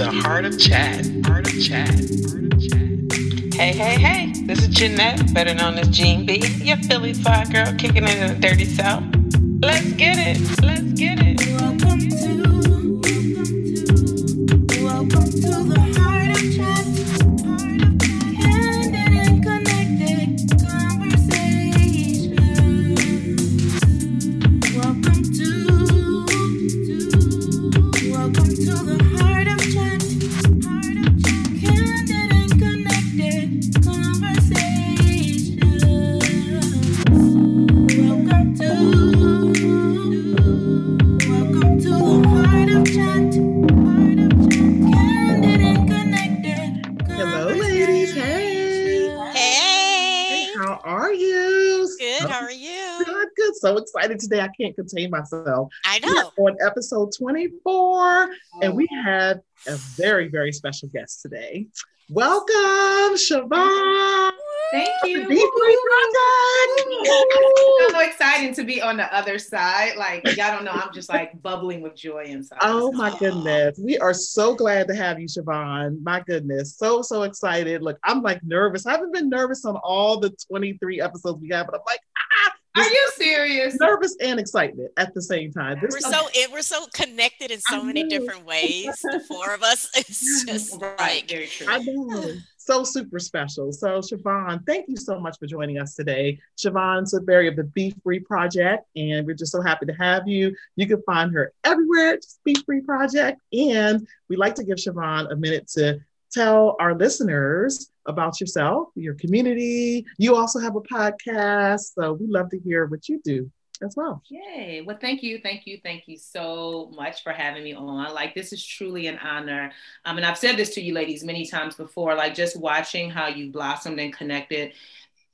the Heart of Chat. Heart of Chat. Heart of Chat. Hey, hey, hey, this is Jeanette, better known as Jean B, your Philly fly girl kicking it in the dirty south. Let's get it, So excited today. I can't contain myself. I We're know. on episode 24, and we oh. have a very, very special guest today. Welcome, Siobhan. Thank you. Be Free Project. So exciting to be on the other side. Like y'all don't know, I'm just like bubbling with joy inside. Oh my goodness. We are so glad to have you, Siobhan. My goodness. So, so excited. Look, I'm like nervous. I haven't been nervous on all the 23 episodes we have, but I'm like, Are you serious? nervous and excitement at the same time. This We're is so it, we're so connected in so I many know. different ways. The four of us. It's just Right, like very true. I know. So super special. So Siobhan, thank you so much for joining us today. Siobhan Sudberry of the Be Free Project, and we're just so happy to have you. You can find her everywhere, just Be Free Project. And we'd like to give Siobhan a minute to tell our listeners about yourself, your community. You also have a podcast, so we love to hear what you do as well. Yay. Well, thank you. Thank you. Thank you so much for having me on. Like, this is truly an honor. Um, and I've said this to you ladies many times before, like just watching how you blossomed and connected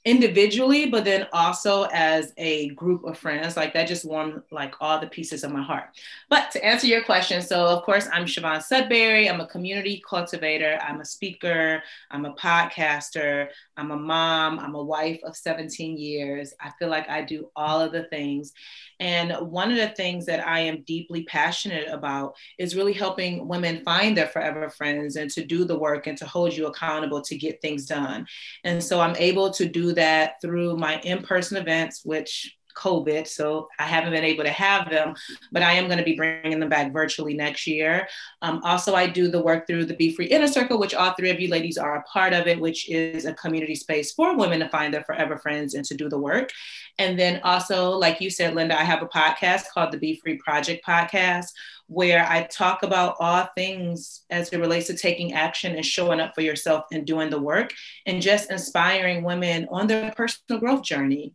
individually, but then also as a group of friends. Like that just warmed like all the pieces of my heart. But to answer your question, so of course I'm Siobhan Sudberry. I'm a community cultivator. I'm a speaker. I'm a podcaster. I'm a mom. I'm a wife of 17 years. I feel like I do all of the things. And one of the things that I am deeply passionate about is really helping women find their forever friends and to do the work and to hold you accountable to get things done. And so I'm able to do that through my in person events, which COVID, so I haven't been able to have them, but I am going to be bringing them back virtually next year. Um, also, I do the work through the Be Free Inner Circle, which all three of you ladies are a part of it, which is a community space for women to find their forever friends and to do the work. And then also, like you said, Lynda, I have a podcast called the Be Free Project Podcast, where I talk about all things as it relates to taking action and showing up for yourself and doing the work and just inspiring women on their personal growth journey.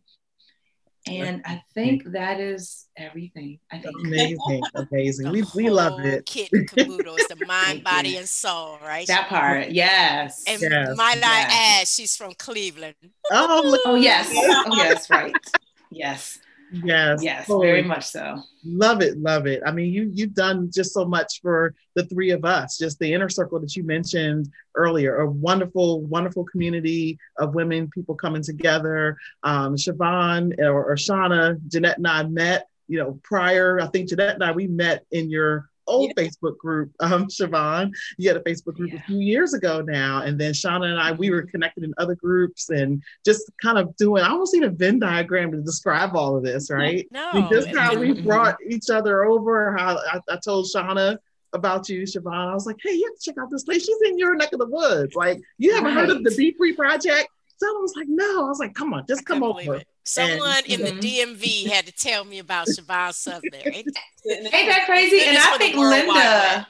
And I think that is everything. I think. Amazing, amazing. We, we love it. Kit and caboodle. It's the mind, body, and soul, right? That part, yes. And Yes, might yes. I add, she's from Cleveland. Oh, Oh yes, oh yes, right. Yes, yes, yes, totally. very much so. Love it, love it. I mean, you you've done just so much for the three of us. Just the inner circle that you mentioned earlier, a wonderful, wonderful community of women, people coming together. Um, Siobhan or, or Shauna, Jeanette and I met, you know, prior. I think Jeanette and I we met in your old Facebook group, um, Siobhan. You had a Facebook group Yeah. a few years ago now, and then Shauna and I we were connected in other groups and just kind of doing. I almost need a Venn diagram to describe all of this, right? No, I mean, just how we brought each other over. How I, I told Shauna about you, Siobhan. I was like, hey, you have to check out this place. She's in your neck of the woods. Like, you haven't heard of the Right. Be Free Project? Someone was like, no. I was like, come on, just come over. it. Someone in the. DMV had to tell me about Siobhan Sudberry. Ain't that crazy? And I think World Wide Lynda,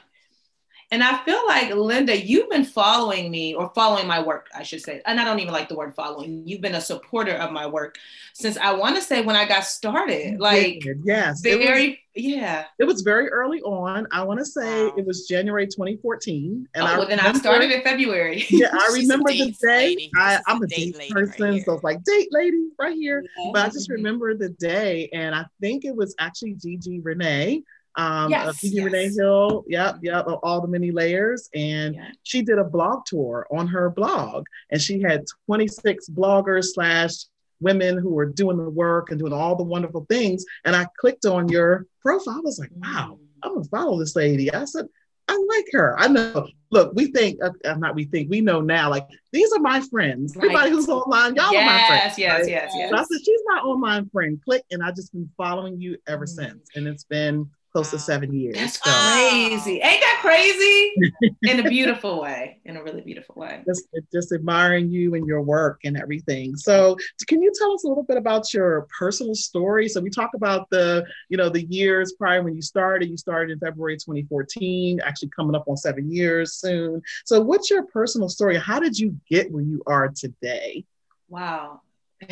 and I feel like Lynda, you've been following me or following my work, I should say. And I don't even like the word following. You've been a supporter of my work since I want to say when I got started. Like yes, it was, very, yeah. it was very early on. I want to say Wow. it was January 2014. And oh, I well, then I started in February. Yeah, I remember the day. lady. I, I'm a date date lady right person, so it's like date lady right here. But I just remember the day, and I think it was actually Gigi Renee. Um, Yes, Gigi yes. Renee Hill, yep, yep, all the many layers. And Yeah. she did a blog tour on her blog, and she had 26 bloggers slash women who were doing the work and doing all the wonderful things. And I clicked on your profile. I was like, wow, I'm gonna follow this lady. I said, I like her. I know. Look, we think, uh, uh, not we think, we know now. Like these are my friends. Right. Everybody who's online, y'all are my friends. yes, right? yes, yes. So I said, she's my online friend. Click, and I've just been following you ever Mm. since, and it's been close to seven years. That's So crazy. Ain't that crazy? In a beautiful way. In a really beautiful way. just, just admiring you and your work and everything. So, can you tell us a little bit about your personal story? So, we talk about the, you know, the years prior when you started. You started in February 2014, actually coming up on seven years soon. So, what's your personal story? How did you get where you are today? Wow.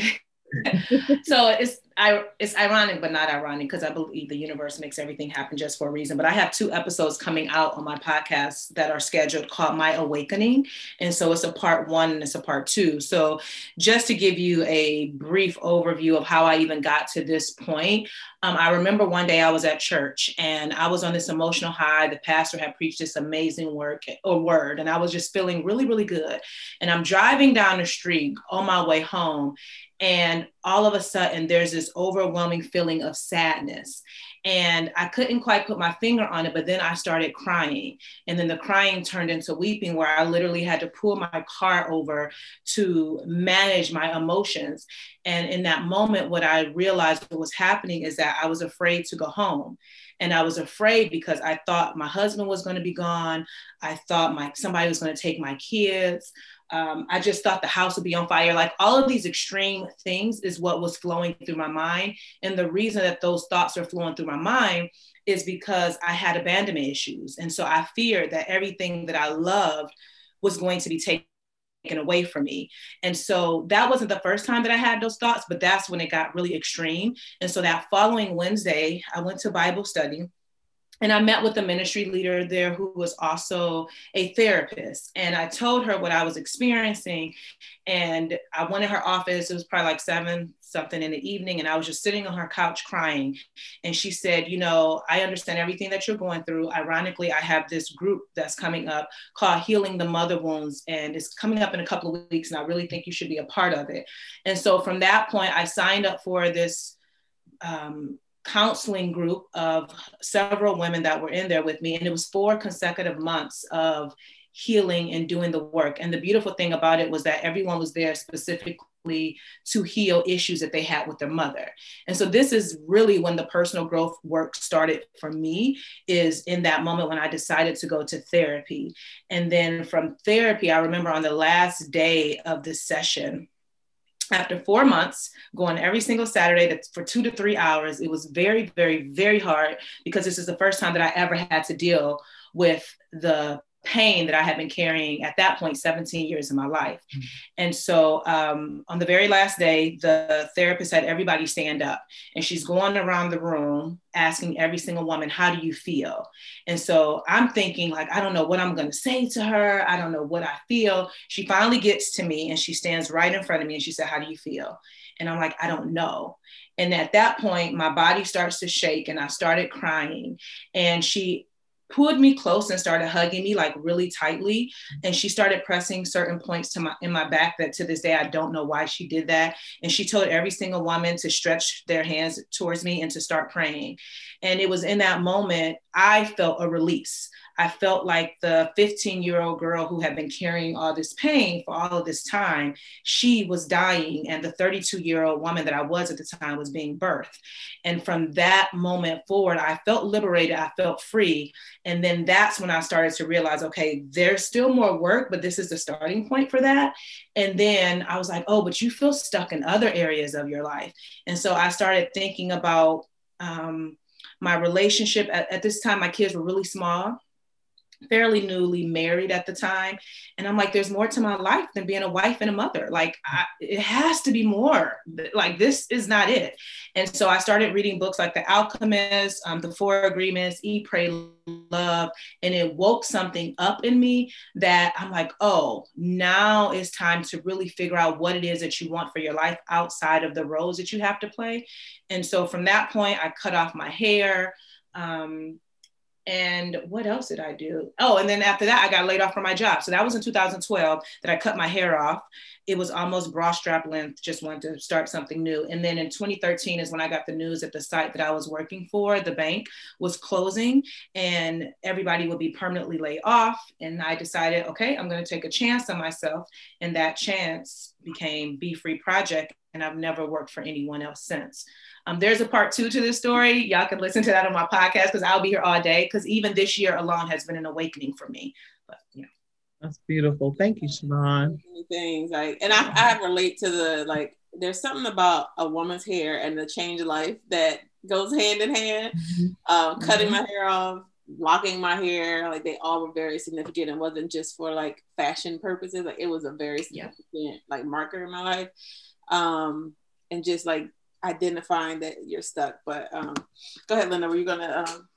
so it's I it's ironic but not ironic because I believe the universe makes everything happen just for a reason. But I have two episodes coming out on my podcast that are scheduled called My Awakening. And so it's a part one and it's a part two. So just to give you a brief overview of how I even got to this point, um, I remember one day I was at church and I was on this emotional high. The pastor had preached this amazing work or word, and I was just feeling really, really good. And I'm driving down the street on my way home, and all of a sudden there's this overwhelming feeling of sadness. And I couldn't quite put my finger on it, but then I started crying. And then the crying turned into weeping, where I literally had to pull my car over to manage my emotions. And in that moment, what I realized was happening is that I was afraid to go home. And I was afraid because I thought my husband was going to be gone. I thought my somebody was going to take my kids. Um, I just thought the house would be on fire. Like all of these extreme things is what was flowing through my mind. And the reason that those thoughts are flowing through my mind is because I had abandonment issues. And so I feared that everything that I loved was going to be taken away from me. And so that wasn't the first time that I had those thoughts, but that's when it got really extreme. And so that following Wednesday, I went to Bible study and I met with the ministry leader there who was also a therapist. And I told her what I was experiencing. And I went in her office, it was probably like seven something in the evening, and I was just sitting on her couch crying. And she said, You know, I understand everything that you're going through. Ironically, I have this group that's coming up called Healing the Mother Wounds, and it's coming up in a couple of weeks. And I really think you should be a part of it. And so from that point, I signed up for this. Um, counseling group of several women that were in there with me and it was four consecutive months of healing and doing the work. And the beautiful thing about it was that everyone was there specifically to heal issues that they had with their mother. And so this is really when the personal growth work started for me is in that moment when i decided to go to therapy. And then from therapy i remember on the last day of the session after four months going every single saturday that's for two to three hours. It was very very very hard because this is the first time that i ever had to deal with the pain that i had been carrying at that point 17 years of my life. Mm-hmm. and so um, on the very last day the therapist had everybody stand up and she's going around the room asking every single woman how do you feel? And so i'm thinking like i don't know what i'm going to say to her. I don't know what i feel. She finally gets to me and she stands right in front of me and she said how do you feel? And i'm like i don't know. And at that point my body starts to shake and i started crying. And she pulled me close and started hugging me like really tightly. And she started pressing certain points to my in my back that to this day I don't know why she did that. And she told every single woman to stretch their hands towards me and to start praying. And it was in that moment I felt a release I felt like the 15 year old girl who had been carrying all this pain for all of this time, she was dying. And the 32 year old woman that I was at the time was being birthed. And from that moment forward, I felt liberated. I felt free. And then that's when I started to realize okay, there's still more work, but this is the starting point for that. And then I was like, oh, but you feel stuck in other areas of your life. And so I started thinking about, um, my relationship at, at this time, my kids were really small fairly newly married at the time. And i'm like there's more to my life than being a wife and a mother. Like I, it has to be more. Like this is not it. And so i started reading books like the alchemist um, the four agreements eat pray love and it woke something up in me that i'm like oh now it's time to really figure out what it is that you want for your life outside of the roles that you have to play. And so from that point i cut off my hair um, And what else did I do? Oh, and then after that, I got laid off from my job. So that was in 2012 that I cut my hair off. It was almost bra strap length, just wanted to start something new. And then in 2013 is when I got the news that the site that I was working for, the bank, was closing and everybody would be permanently laid off. And I decided, okay, I'm going to take a chance on myself. And that chance became Be Free Project. And I've never worked for anyone else since. Um, there's a part two to this story. Y'all can listen to that on my podcast because I'll be here all day. Because even this year alone has been an awakening for me. But know, That's beautiful. Thank you, Siobhan. things like and I, I relate to the like there's something about a woman's hair and the change of life that goes hand in hand um, cutting my hair off locking my hair like they all were very significant and wasn't just for like fashion purposes like it was a very Yeah. significant like marker in my life um and just like identifying that you're stuck but um go ahead lynda were you gonna um?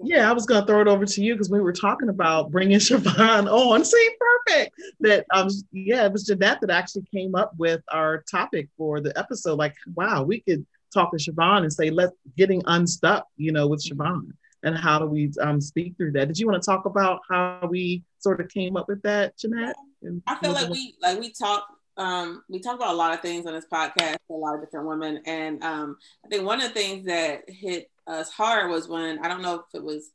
Yeah, I was going to throw it over to you because we were talking about bringing Siobhan on. See, perfect. That um, yeah, it was Jeanette that actually came up with our topic for the episode. Like, wow, we could talk to Siobhan and say, let's getting unstuck, you know, with Siobhan. And how do we um, speak through that? Did you want to talk about how we sort of came up with that, Jeanette? And- I feel like we like we talk um we talk about a lot of things on this podcast for a lot of different women and um I think one of the things that hit us hard was when I don't know if it was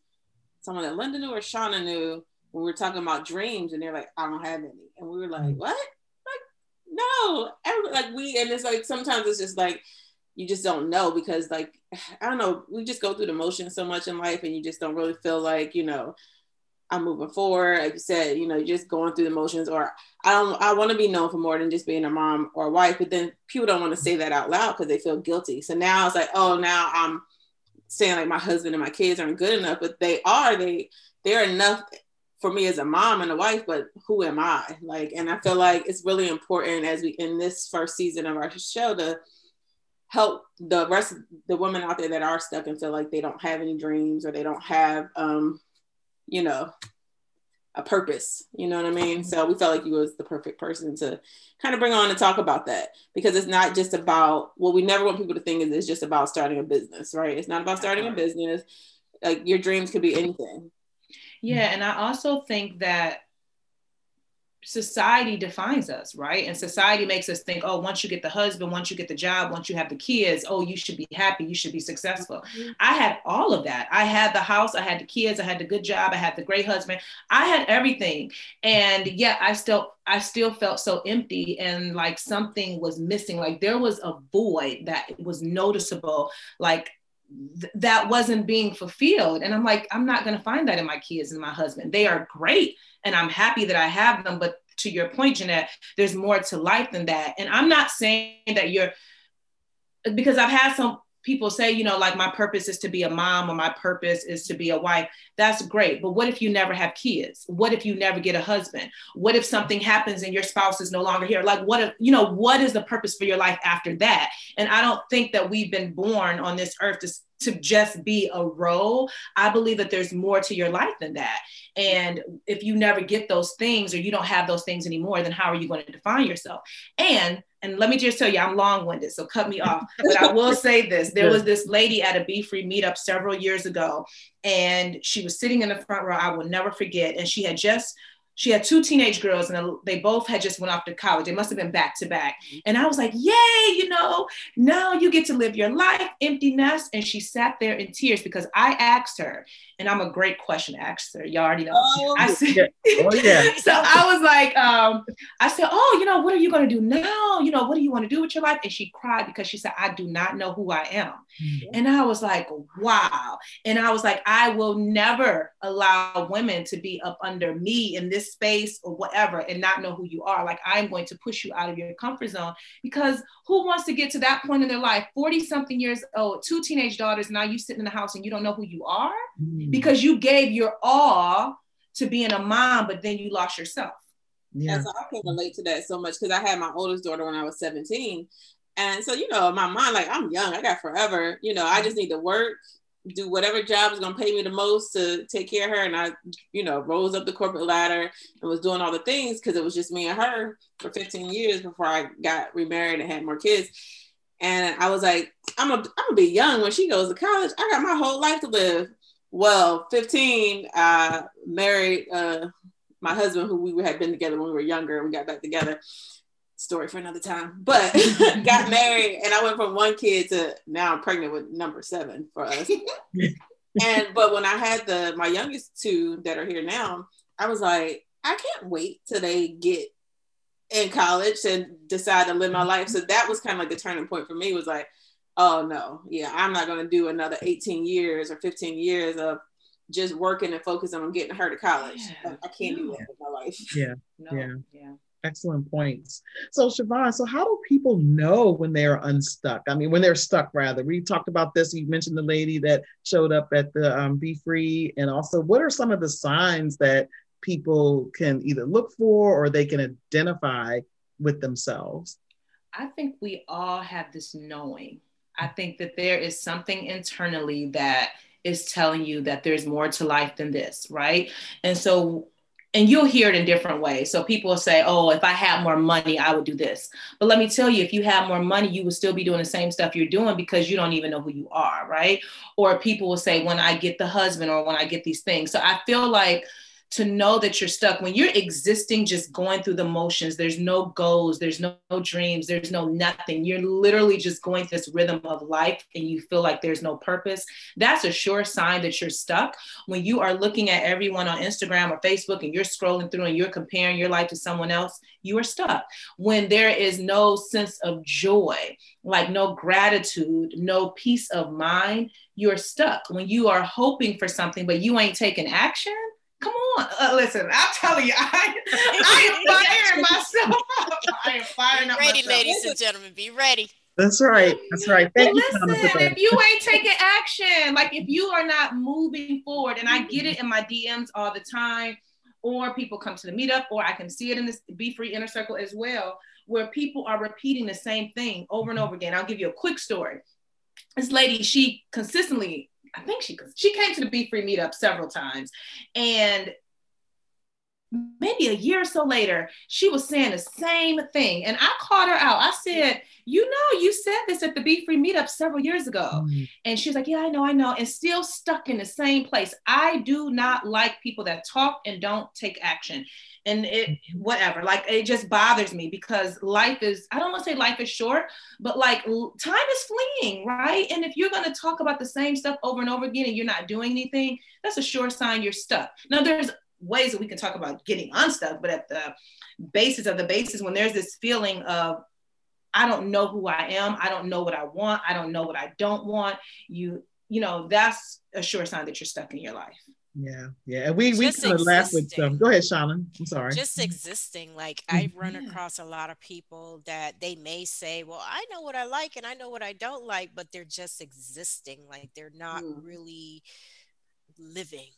someone that Lynda knew or Shauna knew when we were talking about dreams and they're like I don't have any and we were like mm. what like no Every, like we and it's like sometimes it's just like you just don't know because like I don't know we just go through the motions so much in life and you just don't really feel like you know I'm moving forward. Like you said, you know, you're just going through the motions, or I don't, I want to be known for more than just being a mom or a wife. But then people don't want to say that out loud because they feel guilty. So now it's like, oh, now I'm saying like my husband and my kids aren't good enough, but they are. They they're enough for me as a mom and a wife. But who am I? Like, and I feel like it's really important as we in this first season of our show to help the rest of the women out there that are stuck and feel like they don't have any dreams or they don't have um you know, a purpose. You know what I mean? So we felt like you was the perfect person to kind of bring on and talk about that because it's not just about what we never want people to think is it's just about starting a business, right? It's not about starting a business. Like your dreams could be anything. Yeah, and I also think that society defines us, right? And society makes us think, oh, once you get the husband, once you get the job, once you have the kids, oh, you should be happy, you should be successful. Mm-hmm. I had all of that. I had the house, I had the kids, I had the good job, I had the great husband. I had everything. And yet I still I still felt so empty and like something was missing. Like there was a void that was noticeable. Like th- that wasn't being fulfilled. And I'm like, I'm not going to find that in my kids and my husband. They are great. And I'm happy that I have them. But to your point, Jeanette, there's more to life than that. And I'm not saying that you're, because I've had some people say, you know, like my purpose is to be a mom or my purpose is to be a wife. That's great. But what if you never have kids? What if you never get a husband? What if something happens and your spouse is no longer here? Like, what if, you know, what is the purpose for your life after that? And I don't think that we've been born on this earth to, to just be a role. I believe that there's more to your life than that. And if you never get those things or you don't have those things anymore, then how are you going to define yourself? And and let me just tell you, I'm long-winded, so cut me off. But I will say this: there was this lady at a Be Free meetup several years ago, and she was sitting in the front row. I will never forget, and she had just she had two teenage girls and they both had just went off to college. They must have been back to back. And i was like yay you know now you get to live your life empty nest. And she sat there in tears because i asked her and i'm a great question asker you already know. Oh, i said Oh, yeah. so i was like um i said oh you know what are you going to do now? You know what do you want to do with your life? And she cried because she said i do not know who i am. And I was like, wow. And I was like, I will never allow women to be up under me in this space or whatever and not know who you are. Like, I'm going to push you out of your comfort zone because who wants to get to that point in their life, 40 something years old, two teenage daughters, now you sitting in the house and you don't know who you are mm. because you gave your all to being a mom, but then you lost yourself. yeah. And so I can relate to that so much because I had my oldest daughter when I was 17. And so, you know, my mind, like I'm young, I got forever. You know, I mm-hmm. just need to work, do whatever job is gonna pay me the most to take care of her. And I, you know, rose up the corporate ladder and was doing all the things because it was just me and her for 15 years before I got remarried and had more kids. And I was like, I'm I'm gonna be young when she goes to college. I got my whole life to live. well, 15, I married uh, my husband, who we had been together when we were younger, and we got back together. Story for another time. But got married, and I went from one kid to now I'm pregnant with number seven for us. and but when I had the my youngest two that are here now, I was like, I can't wait till they get in college and decide to live my life. So that was kind of like the turning point for me. Was like, oh no, yeah, I'm not going to do another 18 years or 15 years of just working and focusing on getting her to college. Yeah. I, I can't do that with my life. Yeah. No, Yeah. yeah. Excellent points. So, Siobhan, so how do people know when they're unstuck? I mean, when they're stuck, rather. We talked about this. You mentioned the lady that showed up at the um, Be Free. And also, what are some of the signs that people can either look for or they can identify with themselves? I think we all have this knowing. I think that there is something internally that is telling you that there's more to life than this, right? And so, and you'll hear it in different ways. So people will say, oh, if I had more money, I would do this. But let me tell you, if you had more money, you would still be doing the same stuff you're doing because you don't even know who you are, right? Or people will say, when I get the husband or when I get these things. So I feel like to know that you're stuck. When you're existing just going through the motions there's no goals there's no, no dreams there's no nothing. You're literally just going through this rhythm of life and you feel like there's no purpose. That's a sure sign that you're stuck. When you are looking at everyone on instagram or facebook and you're scrolling through and you're comparing your life to someone else you are stuck. When there is no sense of joy like no gratitude no peace of mind you're stuck. When you are hoping for something but you ain't taking action Come on, uh, listen. I'm telling you, I, I am firing myself up. I am firing Be up ready, myself. ladies and gentlemen. Be ready. That's right. That's right. But Thank you, listen, Shauna, for that. if you ain't taking action, like if you are not moving forward, and I get it in my DMs all the time, or people come to the meetup, or I can see it in this Be Free Inner Circle as well, where people are repeating the same thing over and over again. I'll give you a quick story. This lady, she consistently I think she she came to the Be Free meetup several times, and maybe a year or so later, she was saying the same thing, and I called her out. I said, "You know, you said this at the Be Free meetup several years ago," Mm, and she was like, "Yeah, I know, I know," and still stuck in the same place. I do not like people that talk and don't take action. And it, whatever, like it just bothers me because life is, I don't want to say life is short, but like time is fleeing, right? And if you're going to talk about the same stuff over and over again and you're not doing anything, that's a sure sign you're stuck. Now, there's ways that we can talk about getting unstuck, but at the basis of the basis, when there's this feeling of, I don't know who I am, I don't know what I want, I don't know what I don't want, you, you know, that's a sure sign that you're stuck in your life. Yeah, yeah. And we we Just kind of laugh with them. Go ahead, Shauna. I'm sorry. Just existing. Like I run Yeah. across a lot of people that they may say, Well, I know what I like and I know what I don't like, but they're just existing. Like they're not Mm. really living.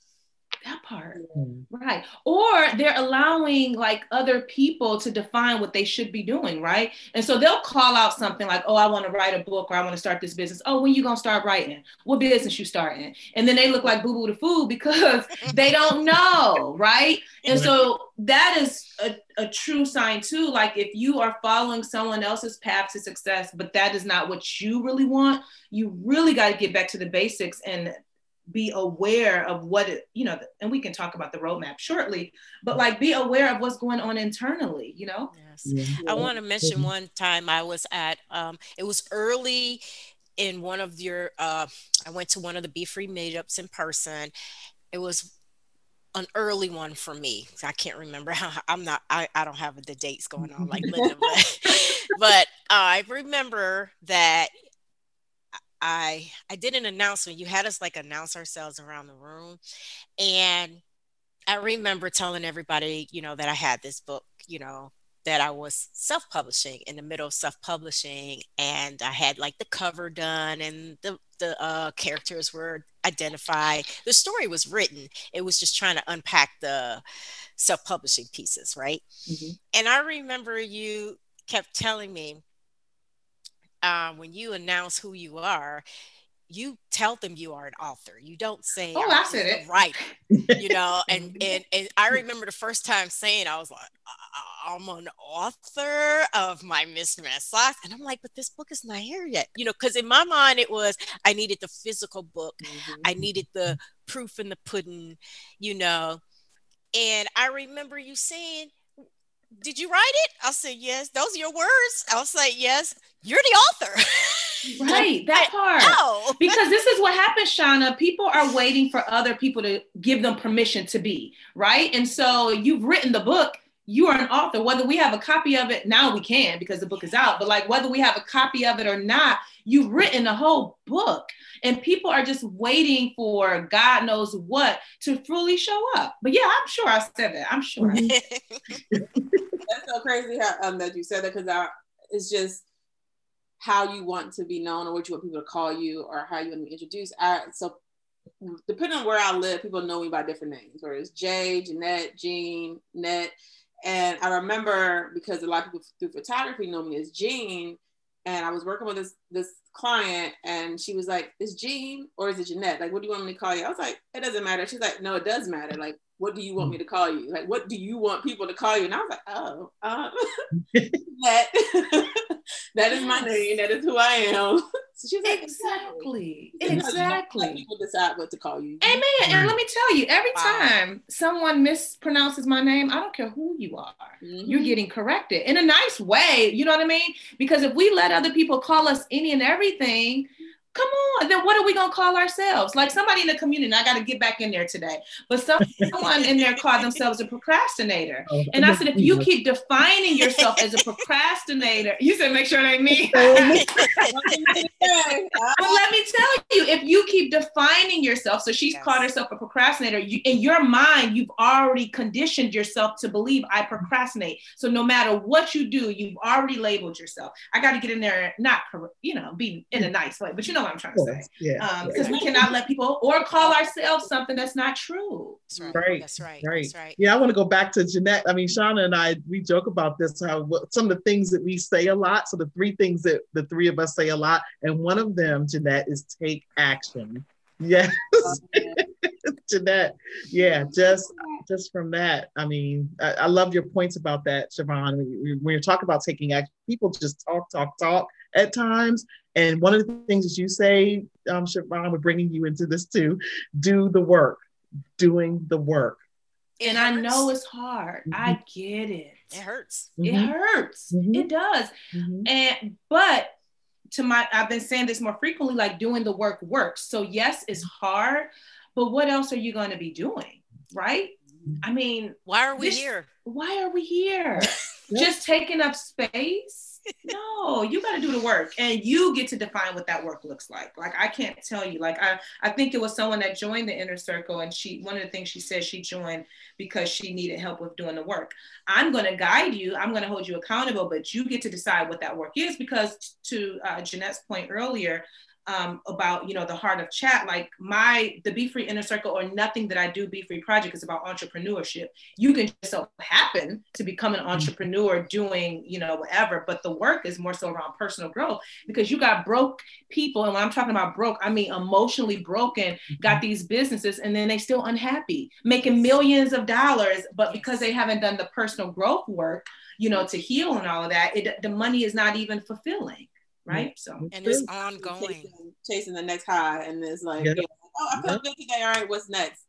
That part. Mm, Right. Or they're allowing like other people to define what they should be doing, right? And so they'll call out something like, oh, I want to write a book or I want to start this business. Oh, when you gonna start writing? What business you starting? And then they look like boo-boo the food because they don't know, right? And so that is a, a true sign too. Like if you are following someone else's path to success, but that is not what you really want, you really got to get back to the basics and be aware of what it, you know, and we can talk about the roadmap shortly, but like be aware of what's going on internally, you know? Yes. yeah. I want to mention one time I was at um it was early in one of your uh I went to one of the Be Free meetups in person. It was an early one for me. I can't remember how I'm not I, I don't have the dates going on like Lynda, but but I remember that I I did an announcement. You had us like announce ourselves around the room and I remember telling everybody, you know, that I had this book, you know, that I was self publishing in the middle of self publishing. And I had like the cover done and the, the uh, characters were identified. The story was written. It was just trying to unpack the self publishing pieces, right? Mhm. And I remember you kept telling me uh, when you announce who you are, you tell them you are an author. You don't say, Oh, "I'm I said it. writer you know and and and i remember the first time saying i was like I'm an author of my Mismatched Socks. And I'm like, but this book is not here yet. You know, because in my mind, it was I needed the physical book, I needed the proof in the pudding, you know. And I remember you saying, Did you write it? I'll say, Yes. Those are your words. I'll say, Yes. You're the author. Right, that part. Oh, because this is what happens, Shauna. People are waiting for other people to give them permission to be, right? And so you've written the book, you are an author. Whether we have a copy of it, now we can because the book is out, but like whether we have a copy of it or not, you've written a whole book. And people are just waiting for God knows what to fully show up. But yeah, I'm sure I said that. I'm sure. That's so crazy how um, that you said that because it's just how you want to be known or what you want people to call you or how you want to be introduced. I, so depending on where I live, people know me by different names, whether it's Jay, Jeanette, Jean, Net. And I remember because a lot of people through photography know me as Jean, and I was working with this this client, and she was like, "Is Jean or is it Jeanette? Like, what do you want me to call you?" I was like, "It doesn't matter." She's like, "No, it does matter. Like, what do you want me to call you? Like, what do you want people to call you?" And I was like, "Oh, um, that that is my name. That is who I am." So she's like, Exactly. Let Exactly. people decide what to call you. Amen. And let me tell you, every Wow. time someone mispronounces my name, I don't care who you are, Mhm. you're getting corrected in a nice way. You know what I mean? Because if we let other people call us any and everything, come on, then what are we gonna call ourselves? Like somebody in the community, and I got to get back in there today, but some, someone in there called themselves a procrastinator. Oh, And I said, if you keep defining yourself as a procrastinator, you said, make sure it ain't me. But let me tell you, if you keep defining yourself, so she's Yes. called herself a procrastinator, you, in your mind, you've already conditioned yourself to believe I procrastinate. So no matter what you do, you've already labeled yourself. I got to get in there, not, you know, be in a nice way, but you know what I'm trying to say. yeah, Um, because we cannot let people or call ourselves something that's not true. That's right. Right, That's right. right. That's right. Yeah, I want to go back to Jeanette. I mean, Shauna and I, we joke about this, how some of the things that we say a lot. So the three things that the three of us say a lot, and one of them, Jeanette, is take action. Yes, Jeanette. Yeah, just just from that. I mean, I, I love your points about that, Siobhan. When, you- when you're talking about taking action, people just talk, talk, talk at times. And one of the things that you say, um, Siobhan, we're bringing you into this too, do the work, doing the work. And I know it's hard. I get it. it hurts. It Mhm, hurts. Mhm. It does. mhm. And but to my I've been saying this more frequently, like doing the work works. So yes, it's hard, but what else are you going to be doing? Right? I mean, Why are we This- here? why are we here? Just taking up space? No, you got to do the work and you get to define what that work looks like. Like I can't tell you. Like I I think it was someone that joined the inner circle and she one of the things she said she joined because she needed help with doing the work. I'm going to guide you. I'm going to hold you accountable, but you get to decide what that work is because to uh, Jeanette's point earlier, um, about you know the heart of chat like my the be free inner circle or nothing that i do be free project is about entrepreneurship. You can just so happen to become an entrepreneur doing you know whatever but the work is more so around personal growth because you got broke people. And when i'm talking about broke i mean emotionally broken got these businesses and then they still unhappy making millions of dollars but because they haven't done the personal growth work you know to heal and all of that it, the money is not even fulfilling right so And it's ongoing. chasing, chasing the next high, and it's like, Yeah. yeah, oh, I felt good today. All right, what's next?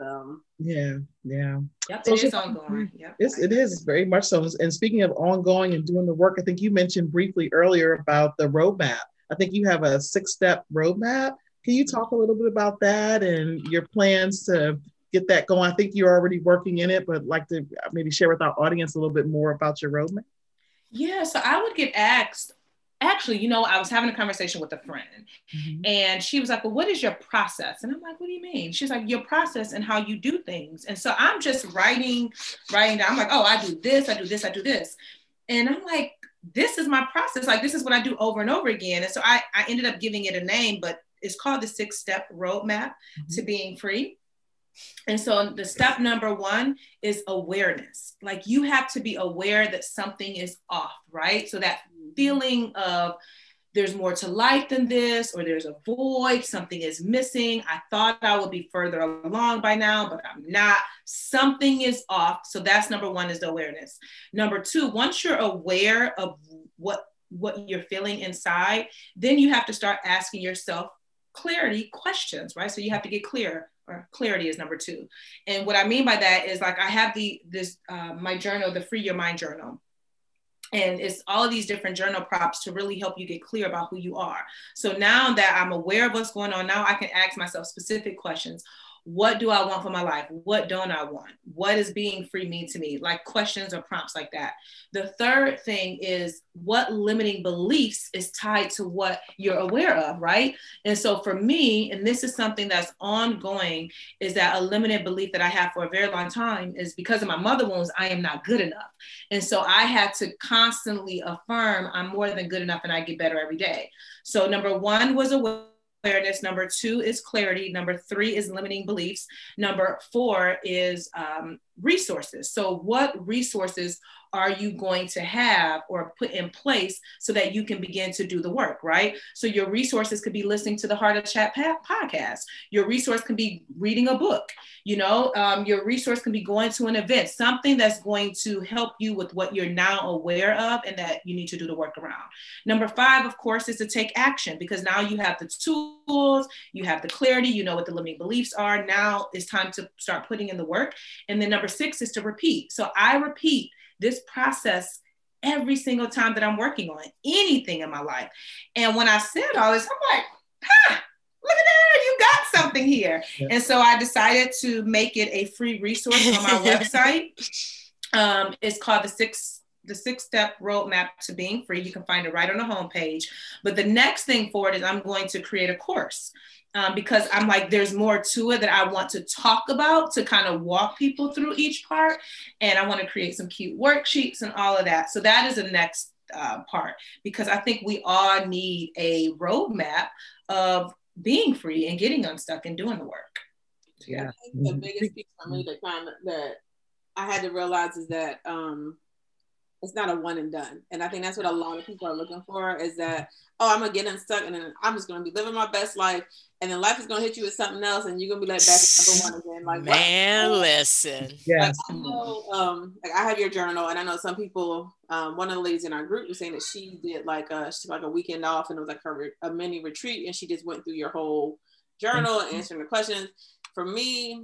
Um, Yeah, yeah. Yep, So it is ongoing. Yep. It's, it is very much so. And speaking of ongoing and doing the work, I think you mentioned briefly earlier about the roadmap. I think you have a six step roadmap. Can you talk a little bit about that and your plans to get that going? I think you're already working in it, but like to maybe share with our audience a little bit more about your roadmap. Yeah, so I would get asked. Actually, you know, I was having a conversation with a friend, mm-hmm. and she was like, "Well, what is your process?" And I'm like, "What do you mean?" She's like, "Your process and how you do things." And so I'm just writing, writing down. I'm like, "Oh, I do this, I do this, I do this," and I'm like, "This is my process. Like, this is what I do over and over again." And so I, I ended up giving it a name, but it's called the Six Step Roadmap mm-hmm. to Being Free. And so the step number one is awareness. Like you have to be aware that something is off, right? So that feeling of there's more to life than this, or there's a void, something is missing. I thought I would be further along by now, but I'm not. Something is off. So that's number one is the awareness. Number two, once you're aware of what what you're feeling inside, then you have to start asking yourself clarity questions, right? So you have to get clear or clarity is number two. And what I mean by that is like I have the this uh, my journal, the Free Your Mind journal. And it's all these different journal props to really help you get clear about who you are. So now that I'm aware of what's going on, now I can ask myself specific questions what do I want for my life? What don't I want? What does being free mean to me? Like questions or prompts like that. The third thing is what limiting beliefs is tied to what you're aware of, right? And so for me, and this is something that's ongoing, is that a limited belief that I have for a very long time is because of my mother wounds, I am not good enough. And so I had to constantly affirm I'm more than good enough and I get better every day. So number one was a awareness. Number two is clarity. Number three is limiting beliefs. Number four is um, resources. So, what resources are you going to have or put in place so that you can begin to do the work, right? So, your resources could be listening to the Heart of Chat podcast. Your resource can be reading a book. You know, um, your resource can be going to an event, something that's going to help you with what you're now aware of and that you need to do the work around. Number five, of course, is to take action because now you have the tools, you have the clarity, you know what the limiting beliefs are. Now it's time to start putting in the work. And then number six is to repeat. So I repeat this process every single time that I'm working on anything in my life. And when I said all this, I'm like, huh, look at that, you got something here. Yeah. And so I decided to make it a free resource on my website. Um, it's called the six the six step roadmap to being free. You can find it right on the homepage. But the next thing for it is I'm going to create a course um, because I'm like, there's more to it that I want to talk about to kind of walk people through each part. And I want to create some cute worksheets and all of that. So that is the next uh, part because I think we all need a roadmap of being free and getting unstuck and doing the work. Yeah. I think the biggest piece for me that kind of that I had to realize is that um, it's not a one and done. And I think that's what a lot of people are looking for is that, oh, I'm gonna get unstuck and then I'm just gonna be living my best life. And then life is gonna hit you with something else and you're gonna be like back to number one again. Like man, what? listen. Yes. Like, I know, um, like I have your journal and I know some people, um, one of the ladies in our group was saying that she did like a she like a weekend off and it was like her a mini retreat and she just went through your whole journal mm-hmm. answering the questions. For me,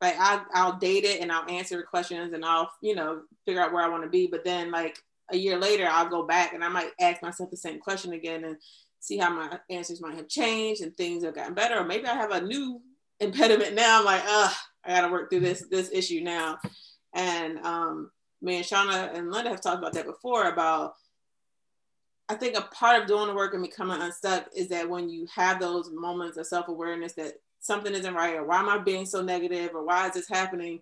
like I, I'll date it and I'll answer questions and I'll, you know, figure out where I want to be. But then like a year later, I'll go back and I might ask myself the same question again and see how my answers might have changed and things have gotten better. Or maybe I have a new impediment now. I'm like, uh, I gotta work through this this issue now. And um, me and Shauna and Lynda have talked about that before about I think a part of doing the work and becoming unstuck is that when you have those moments of self-awareness that something isn't right or why am I being so negative or why is this happening,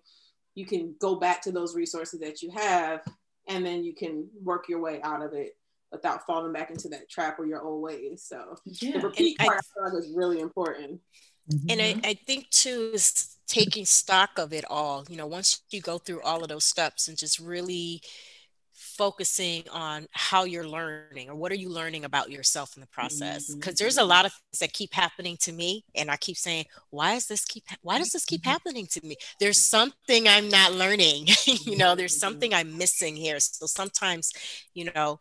you can go back to those resources that you have and then you can work your way out of it without falling back into that trap or your old ways. So yeah. the repeat and part I, is really important. Mm-hmm. And I, I think too is taking stock of it all. You know, once you go through all of those steps and just really focusing on how you're learning or what are you learning about yourself in the process because mm-hmm. there's a lot of things that keep happening to me and i keep saying why is this keep why does this keep mm-hmm. happening to me there's something i'm not learning you know there's something i'm missing here so sometimes you know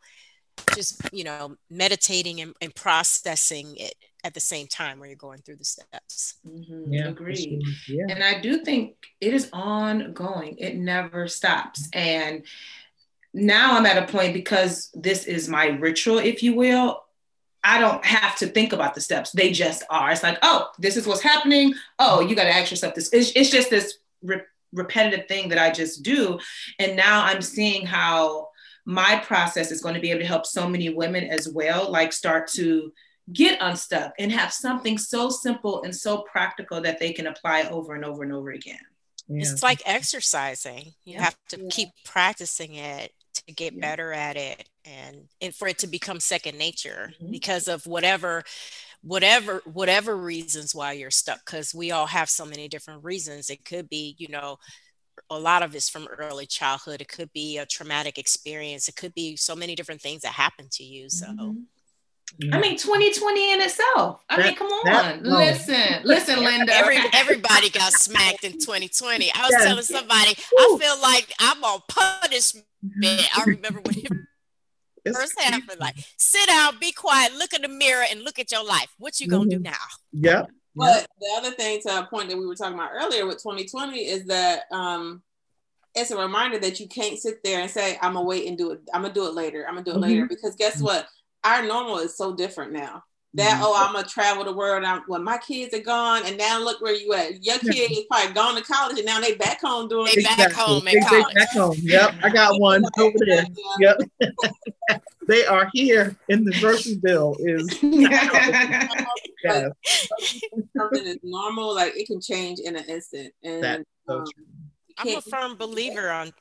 just you know meditating and, and processing it at the same time where you're going through the steps. Mm-hmm. Yeah, Agreed. Sure. Yeah. And I do think it is ongoing. It never stops. And now I'm at a point because this is my ritual, if you will. I don't have to think about the steps. They just are. It's like, oh, this is what's happening. Oh, you got to ask yourself this. It's, it's just this re- repetitive thing that I just do. And now I'm seeing how my process is going to be able to help so many women as well, like start to get unstuck and have something so simple and so practical that they can apply over and over and over again. Yeah. It's like exercising. You yeah. have to yeah. keep practicing it to get yeah. better at it and and for it to become second nature mm-hmm. because of whatever whatever whatever reasons why you're stuck because we all have so many different reasons it could be you know a lot of it's from early childhood it could be a traumatic experience it could be so many different things that happen to you so mm-hmm. I mean, 2020 in itself. I That- mean, come on. that- no. Listen, listen, Lynda. Every, everybody got smacked in 2020. I was Yes. telling somebody, I feel like I'm on punishment. I remember when it It's first happened, like, sit down, be quiet, look in the mirror, and look at your life. What you gonna do Mhm. now? Yep. But the other thing to a point that we were talking about earlier with 2020 is that um it's a reminder that you can't sit there and say, I'm gonna wait and do it, I'm gonna do it later, I'm gonna do it Mhm. later. Because guess what? Our normal is so different now. That Mhm. oh, I'm gonna travel the world. I'm, when my kids are gone, and now look where you at. Your kid is probably gone to college, and now they back home doing. They back home in They- they back home. Yep. I got one over there. Yep. they are here in the grocery bill. Is yes, Something is normal, like it can change in an instant. And That's so um, true. I'm a can't- firm believer on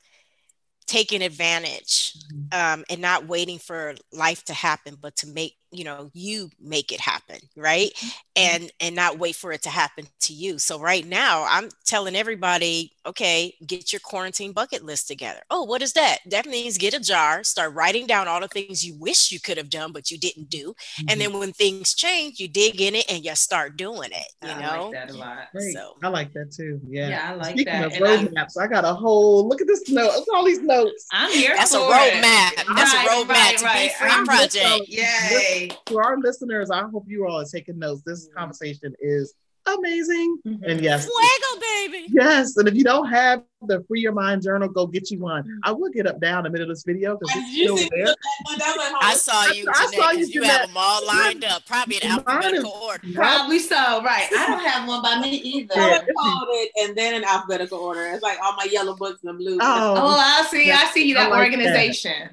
taking advantage um, and not waiting for life to happen, but to make you know you make it happen, right? Mm-hmm. And and not wait for it to happen to you. So right now, I'm telling everybody, okay, get your quarantine bucket list together. Oh, what is that? That means get a jar, start writing down all the things you wish you could have done but you didn't do, and mm-hmm. then when things change, you dig in it and you start doing it. You I know. like that a lot. Great. So I like that too. Yeah. Yeah, I like Speaking that. of And I- roadmaps, I, got a whole look at this note. Look at all these notes. I'm here that's a for it. roadmap. That's Right, a roadmap right, to right. be free I'm project. Yay. To our listeners, I hope you all are taking notes. This Mm-hmm. conversation is amazing. And yes, Fuego, baby. yes. And if you don't have the Free Your Mind Journal, go get you one. I will get up down in the middle of this video because it's still there. that one? That was I saw you, I Jeanette, saw you, 'cause you Jeanette. have them all lined up, probably in Mine is- alphabetical order. Probably so, right. I don't have one by me either. Yeah. color coded and then in alphabetical order. It's like all my yellow books and the blue. Oh, Oh, I see. I see you. That like that. organization.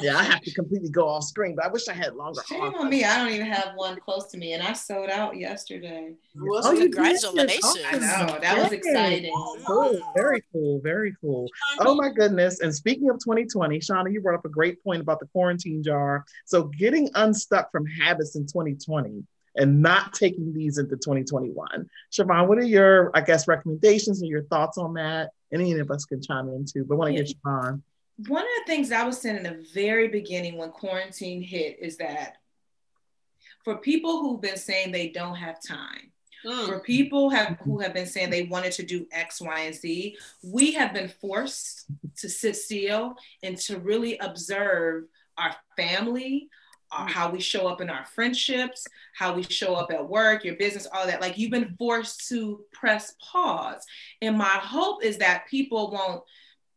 yeah. I have to completely go off screen, but I wish I had longer. Shame on me. I don't even have one close to me, and I sold out yesterday. What's Oh, the- you did? Congratulations. Awesome. I know that was exciting. Cool. Very cool. Very cool. Oh my goodness. And speaking of 2020, Shauna, you brought up a great point about the quarantine jar. So getting unstuck from habits in 2020 and not taking these into 2021. Siobhan, what are your, I guess, recommendations or your thoughts on that? Any of us can chime in too, but I want to get Siobhan. One of the things I was saying in the very beginning when quarantine hit is that for people who've been saying they don't have time, Mm. for people have who have been saying they wanted to do X, Y, and Z, we have been forced to sit still and to really observe our family, our, how we show up in our friendships, how we show up at work, your business, all that. Like you've been forced to press pause. And my hope is that people won't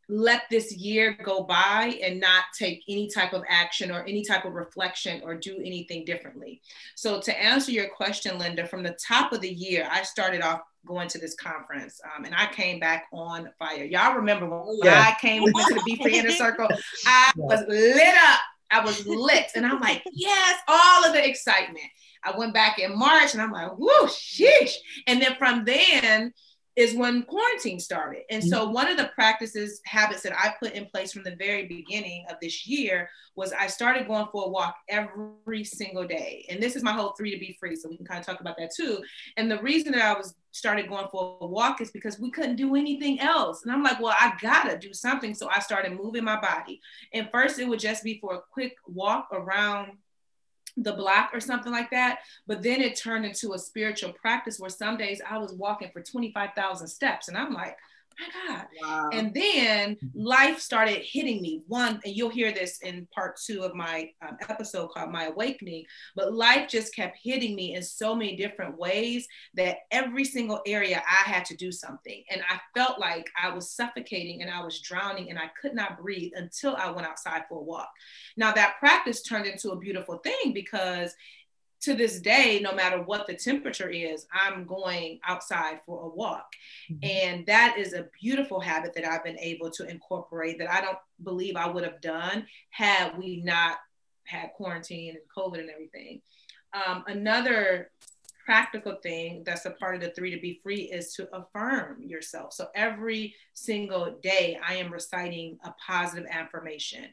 let this year go by and not take any type of action or any type of reflection or do anything differently. So, to answer your question, Lynda, from the top of the year, I started off going to this conference um, and I came back on fire. Y'all remember when Yeah. I came into the Be Free Inner Circle? I was lit up. I was lit. And I'm like, yes, all of the excitement. I went back in March and I'm like, whoo, sheesh. And then from then, is when quarantine started. And so mm-hmm. one of the practices, habits that I put in place from the very beginning of this year was I started going for a walk every single day. And this is my whole three to be free. So we can kind of talk about that too. And the reason that I was started going for a walk is because we couldn't do anything else. And I'm like, well, I gotta do something. So I started moving my body. And first it would just be for a quick walk around the block or something like that. But then it turned into a spiritual practice where some days I was walking for 25,000 steps. And I'm like, my God. Wow. And then life started hitting me. One, and you'll hear this in part two of my um, episode called My Awakening, but life just kept hitting me in so many different ways that every single area I had to do something. And I felt like I was suffocating and I was drowning and I could not breathe until I went outside for a walk. Now, that practice turned into a beautiful thing because to this day, no matter what the temperature is, I'm going outside for a walk. And that is a beautiful habit that I've been able to incorporate that I don't believe I would have done had we not had quarantine and COVID and everything. Um, another practical thing that's a part of the three to be free is to affirm yourself. So every single day, I am reciting a positive affirmation.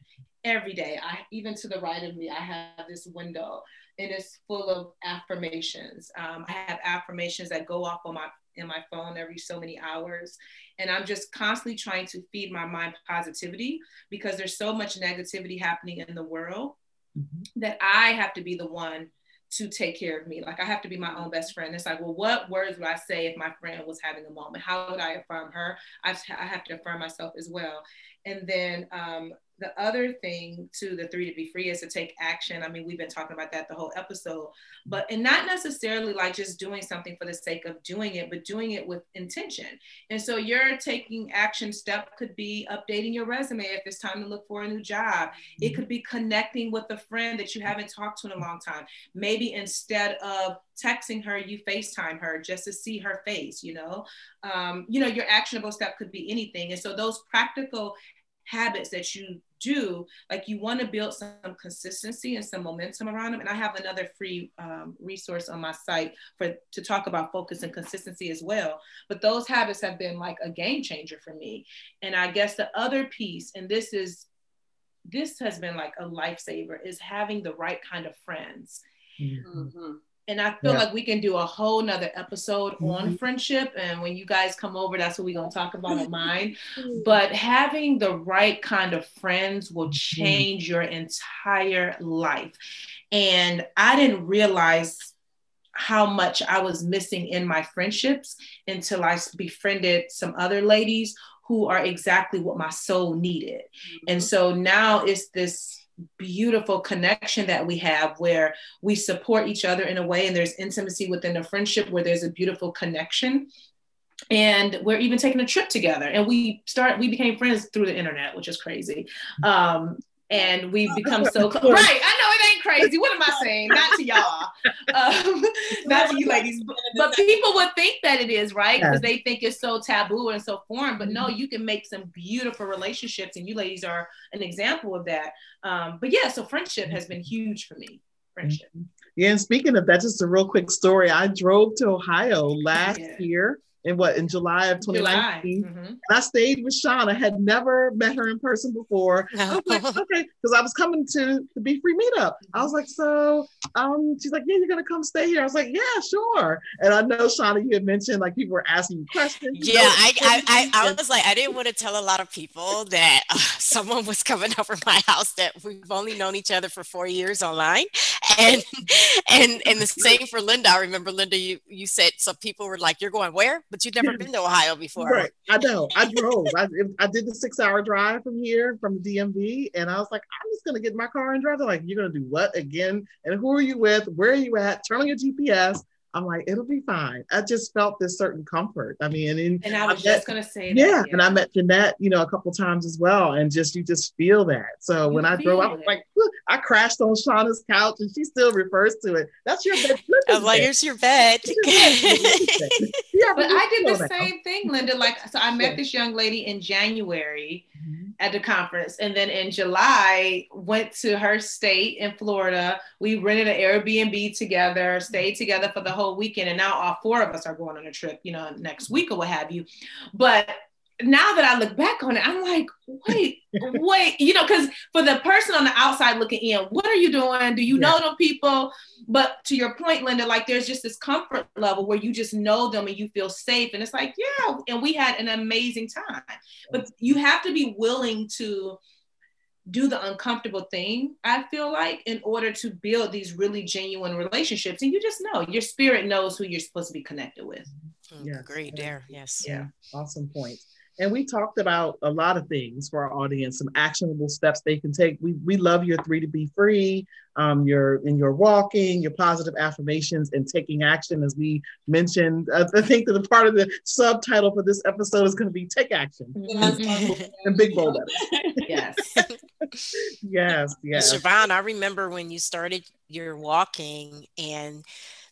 Every day, I even to the right of me, I have this window and it's full of affirmations. Um, I have affirmations that go off on my in my phone every so many hours, and I'm just constantly trying to feed my mind positivity because there's so much negativity happening in the world Mhm. that I have to be the one to take care of me. Like I have to be my own best friend. It's like, well, what words would I say if my friend was having a moment? How would I affirm her? I, I have to affirm myself as well. And then um, the other thing to the three to be free is to take action. I mean, we've been talking about that the whole episode, but and not necessarily like just doing something for the sake of doing it, but doing it with intention. And so your taking action step could be updating your resume if it's time to look for a new job. It could be connecting with a friend that you haven't talked to in a long time. Maybe instead of texting her, you FaceTime her just to see her face, you know. Um, you know, your actionable step could be anything. And so those practical habits that you do, like you want to build some consistency and some momentum around them. And I have another free um, resource on my site for to talk about focus and consistency as well. But those habits have been like a game changer for me. And I guess the other piece, and this is this has been like a lifesaver, is having the right kind of friends. Mhm. Mhm. And I feel Yeah. like we can do a whole nother episode on Mhm. friendship. And when you guys come over, that's what we're gonna talk about on mine. But having the right kind of friends will change your entire life. And I didn't realize how much I was missing in my friendships until I befriended some other ladies who are exactly what my soul needed. And so now it's this beautiful connection that we have where we support each other in a way and there's intimacy within a friendship where there's a beautiful connection. And we're even taking a trip together and we start we became friends through the internet which is crazy. Um and we've become so close right i know it ain't crazy. What am i saying? Not to y'all. Um, not to you ladies but, people would think that it is right? Because they think it's so taboo and so foreign but no you can make some beautiful relationships and you ladies are an example of that. Um but yeah so friendship has been huge for me friendship. Yeah, and speaking of that, just a real quick story. I drove to Ohio last Yeah. year in what in July of July. 2019. Mhm. And I stayed with Sean. I had never met her in person before. I was like, okay, because I was coming to the Be Free meetup. I was like, so um, she's like, yeah, you're gonna come stay here. I was like, yeah, sure. And I know Shauna, you had mentioned like people were asking you questions. you Yeah, know, I, I, I, I was like, I didn't want to tell a lot of people that uh, someone was coming over my house that we've only known each other for four years online, and and and the same for Lynda. I remember Lynda, you you said some people were like, "You're going where?" But you've never been to Ohio before. Right. I know. I drove. I, I did the six hour drive from here, from the DMV. And I was like, I'm just going to get my car and drive. They're like, you're going to do what again? And who are you with? Where are you at? Turn on your GPS. I'm like, it'll be fine. I just felt this certain comfort. I mean, and, and i was met- just gonna say that yeah, and I met Jeanette, you know, a couple times as well, and just you just feel that. So You when I drove, I was like, "Look," I crashed on Shauna's couch, and she still refers to it. That's your bed. I was like, "Here's your bed." yeah, but I did the now. same thing, Lynda. Like, so I met Yeah. this young lady in January Mhm. at the conference, and then in July went to her state in Florida. We rented an Airbnb together, stayed together for the whole weekend, and now all four of us are going on a trip, you know, next week or what have you. But now that I look back on it, I'm like, wait, wait, you know, because for the person on the outside looking in, what are you doing? Do you know them people? But to your point, Lynda, like there's just this comfort level where you just know them and you feel safe. And it's like, yeah, and we had an amazing time. But you have to be willing to do the uncomfortable thing, I feel like, in order to build these really genuine relationships. And you just know your spirit knows who you're supposed to be connected with. Mm-hmm. Yes. Great there. Yes. Yeah, awesome point. And we talked about a lot of things for our audience, some actionable steps they can take. We, we love your three to be free, um, your in your walking, your positive affirmations, and taking action. As we mentioned, uh, I think that the part of the subtitle for this episode is going to be "Take Action" and big bold letters. Yes. Yes, yes. Siobhan, I remember when you started your walking and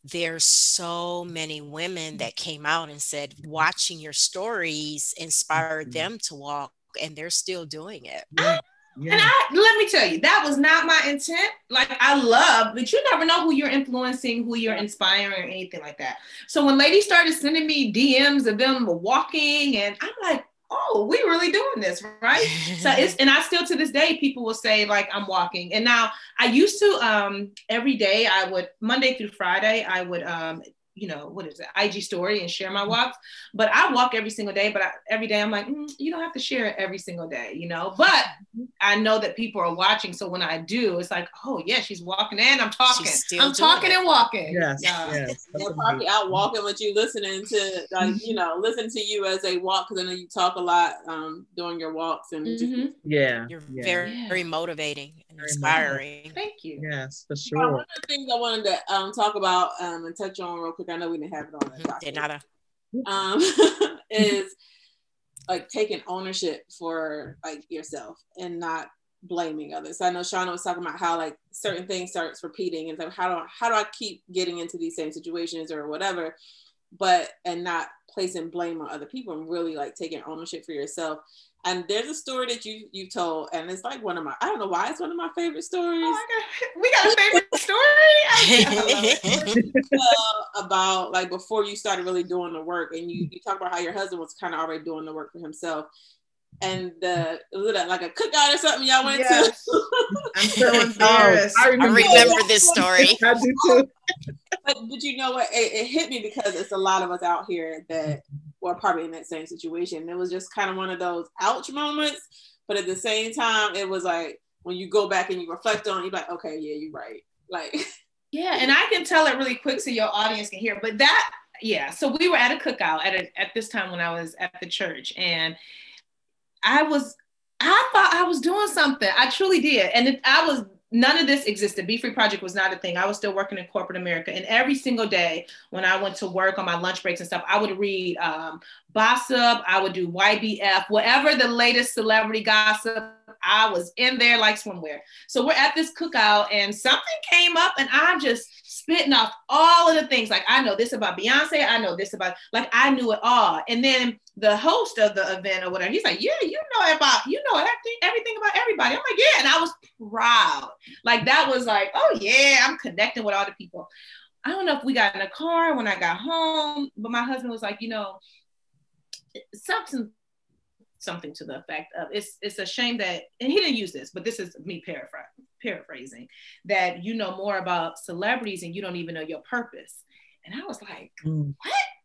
there's so many women that came out and said watching your stories inspired Mhm. them to walk and they're still doing it. Yeah, And. I let me tell you, that was not my intent. Like I love, but you never know who you're influencing, who you're inspiring, or anything like that. So when ladies started sending me DMs of them walking, and I'm like, oh, we really doing this, right? So it's and I still to this day people will say like I'm walking. And now I used to um every day I would Monday through Friday I would um you know, what is it, IG story and share my walks. But I walk every single day, but I, every day I'm like, mm, you don't have to share it every single day, you know. But I know that people are watching, so when I do, it's like, oh yeah, she's walking and I'm talking, I'm talking it. and walking. Yes, Yeah. yes. They're probably out walking with you, listening to like you know, listen to you as they walk because I know you talk a lot um during your walks and just Mhm. Yeah. You're yeah. very, Yeah. very motivating and Very inspiring. Thank you. Yes, for Well, sure. one of the things I wanted to um, talk about um, and touch on real quick, I know we didn't have it on the Mhm. docket, Did not a um, is like taking ownership for like yourself and not blaming others. So I know Shauna was talking about how like certain things starts repeating and so how do I, how do I keep getting into these same situations or whatever, but and not placing blame on other people and really like taking ownership for yourself. And there's a story that you you told, and it's like one of my I don't know why it's one of my favorite stories. Oh my God. We got a favorite story. I love it. uh, about like before you started really doing the work and you you talk about how your husband was kind of already doing the work for himself and the was it like a cookout or something y'all went Yes. to I'm so Oh, embarrassed. I I remember. remember this story. I do too. but, but you know what it, it hit me because it's a lot of us out here that were probably in that same situation it was just kind of one of those ouch moments but at the same time it was like when you go back and you reflect on it you're like okay yeah you're right like Yeah, and I can tell it really quick so your audience can hear. But that, yeah. So we were at a cookout at a, at this time when I was at the church, and I was, I thought I was doing something. I truly did, and it, I was. None of this existed. Be Free Project was not a thing. I was still working in corporate America, and every single day when I went to work on my lunch breaks and stuff, I would read um, Gossip. I would do YBF, whatever the latest celebrity gossip. I was in there like swimwear. So we're at this cookout and something came up and I'm just spitting off all of the things. Like I know this about Beyonce. I know this about like I knew it all. And then the host of the event or whatever, he's like, yeah, you know about, you know everything, everything about everybody. I'm like, yeah. And I was proud. Like that was like, oh yeah, I'm connecting with all the people. I don't know if we got in a car when I got home, but my husband was like, you know, something something to the effect of it's it's a shame that and he didn't use this but this is me paraphrasing paraphrasing that you know more about celebrities and you don't even know your purpose. And i was like Mm.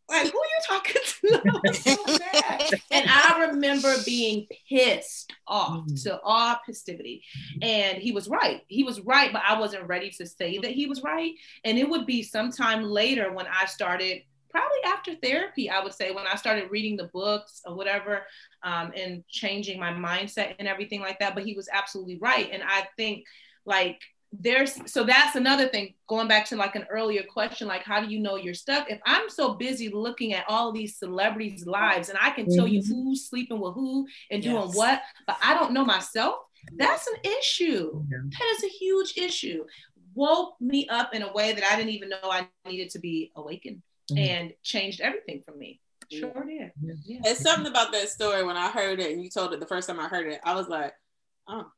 like who are you talking to? So and i remember being pissed off Mm. to all festivity and he was right. He was right but i wasn't ready to say that he was right. And it would be sometime later when i started probably after therapy i would say when i started reading the books or whatever um, and changing my mindset and everything like that. But he was absolutely right. And i think like there's so that's another thing going back to like an earlier question like how do you know you're stuck? If i'm so busy looking at all these celebrities lives and i can tell you Mhm. who's sleeping with who and doing what but i don't know myself that's an issue. Yeah. that is a huge issue. Woke me up in a way that i didn't even know i needed to be awakened Mhm. and changed everything for me sure did Yeah. yeah. it's something about that story when I heard it and you told it the first time I heard it, I was like, oh,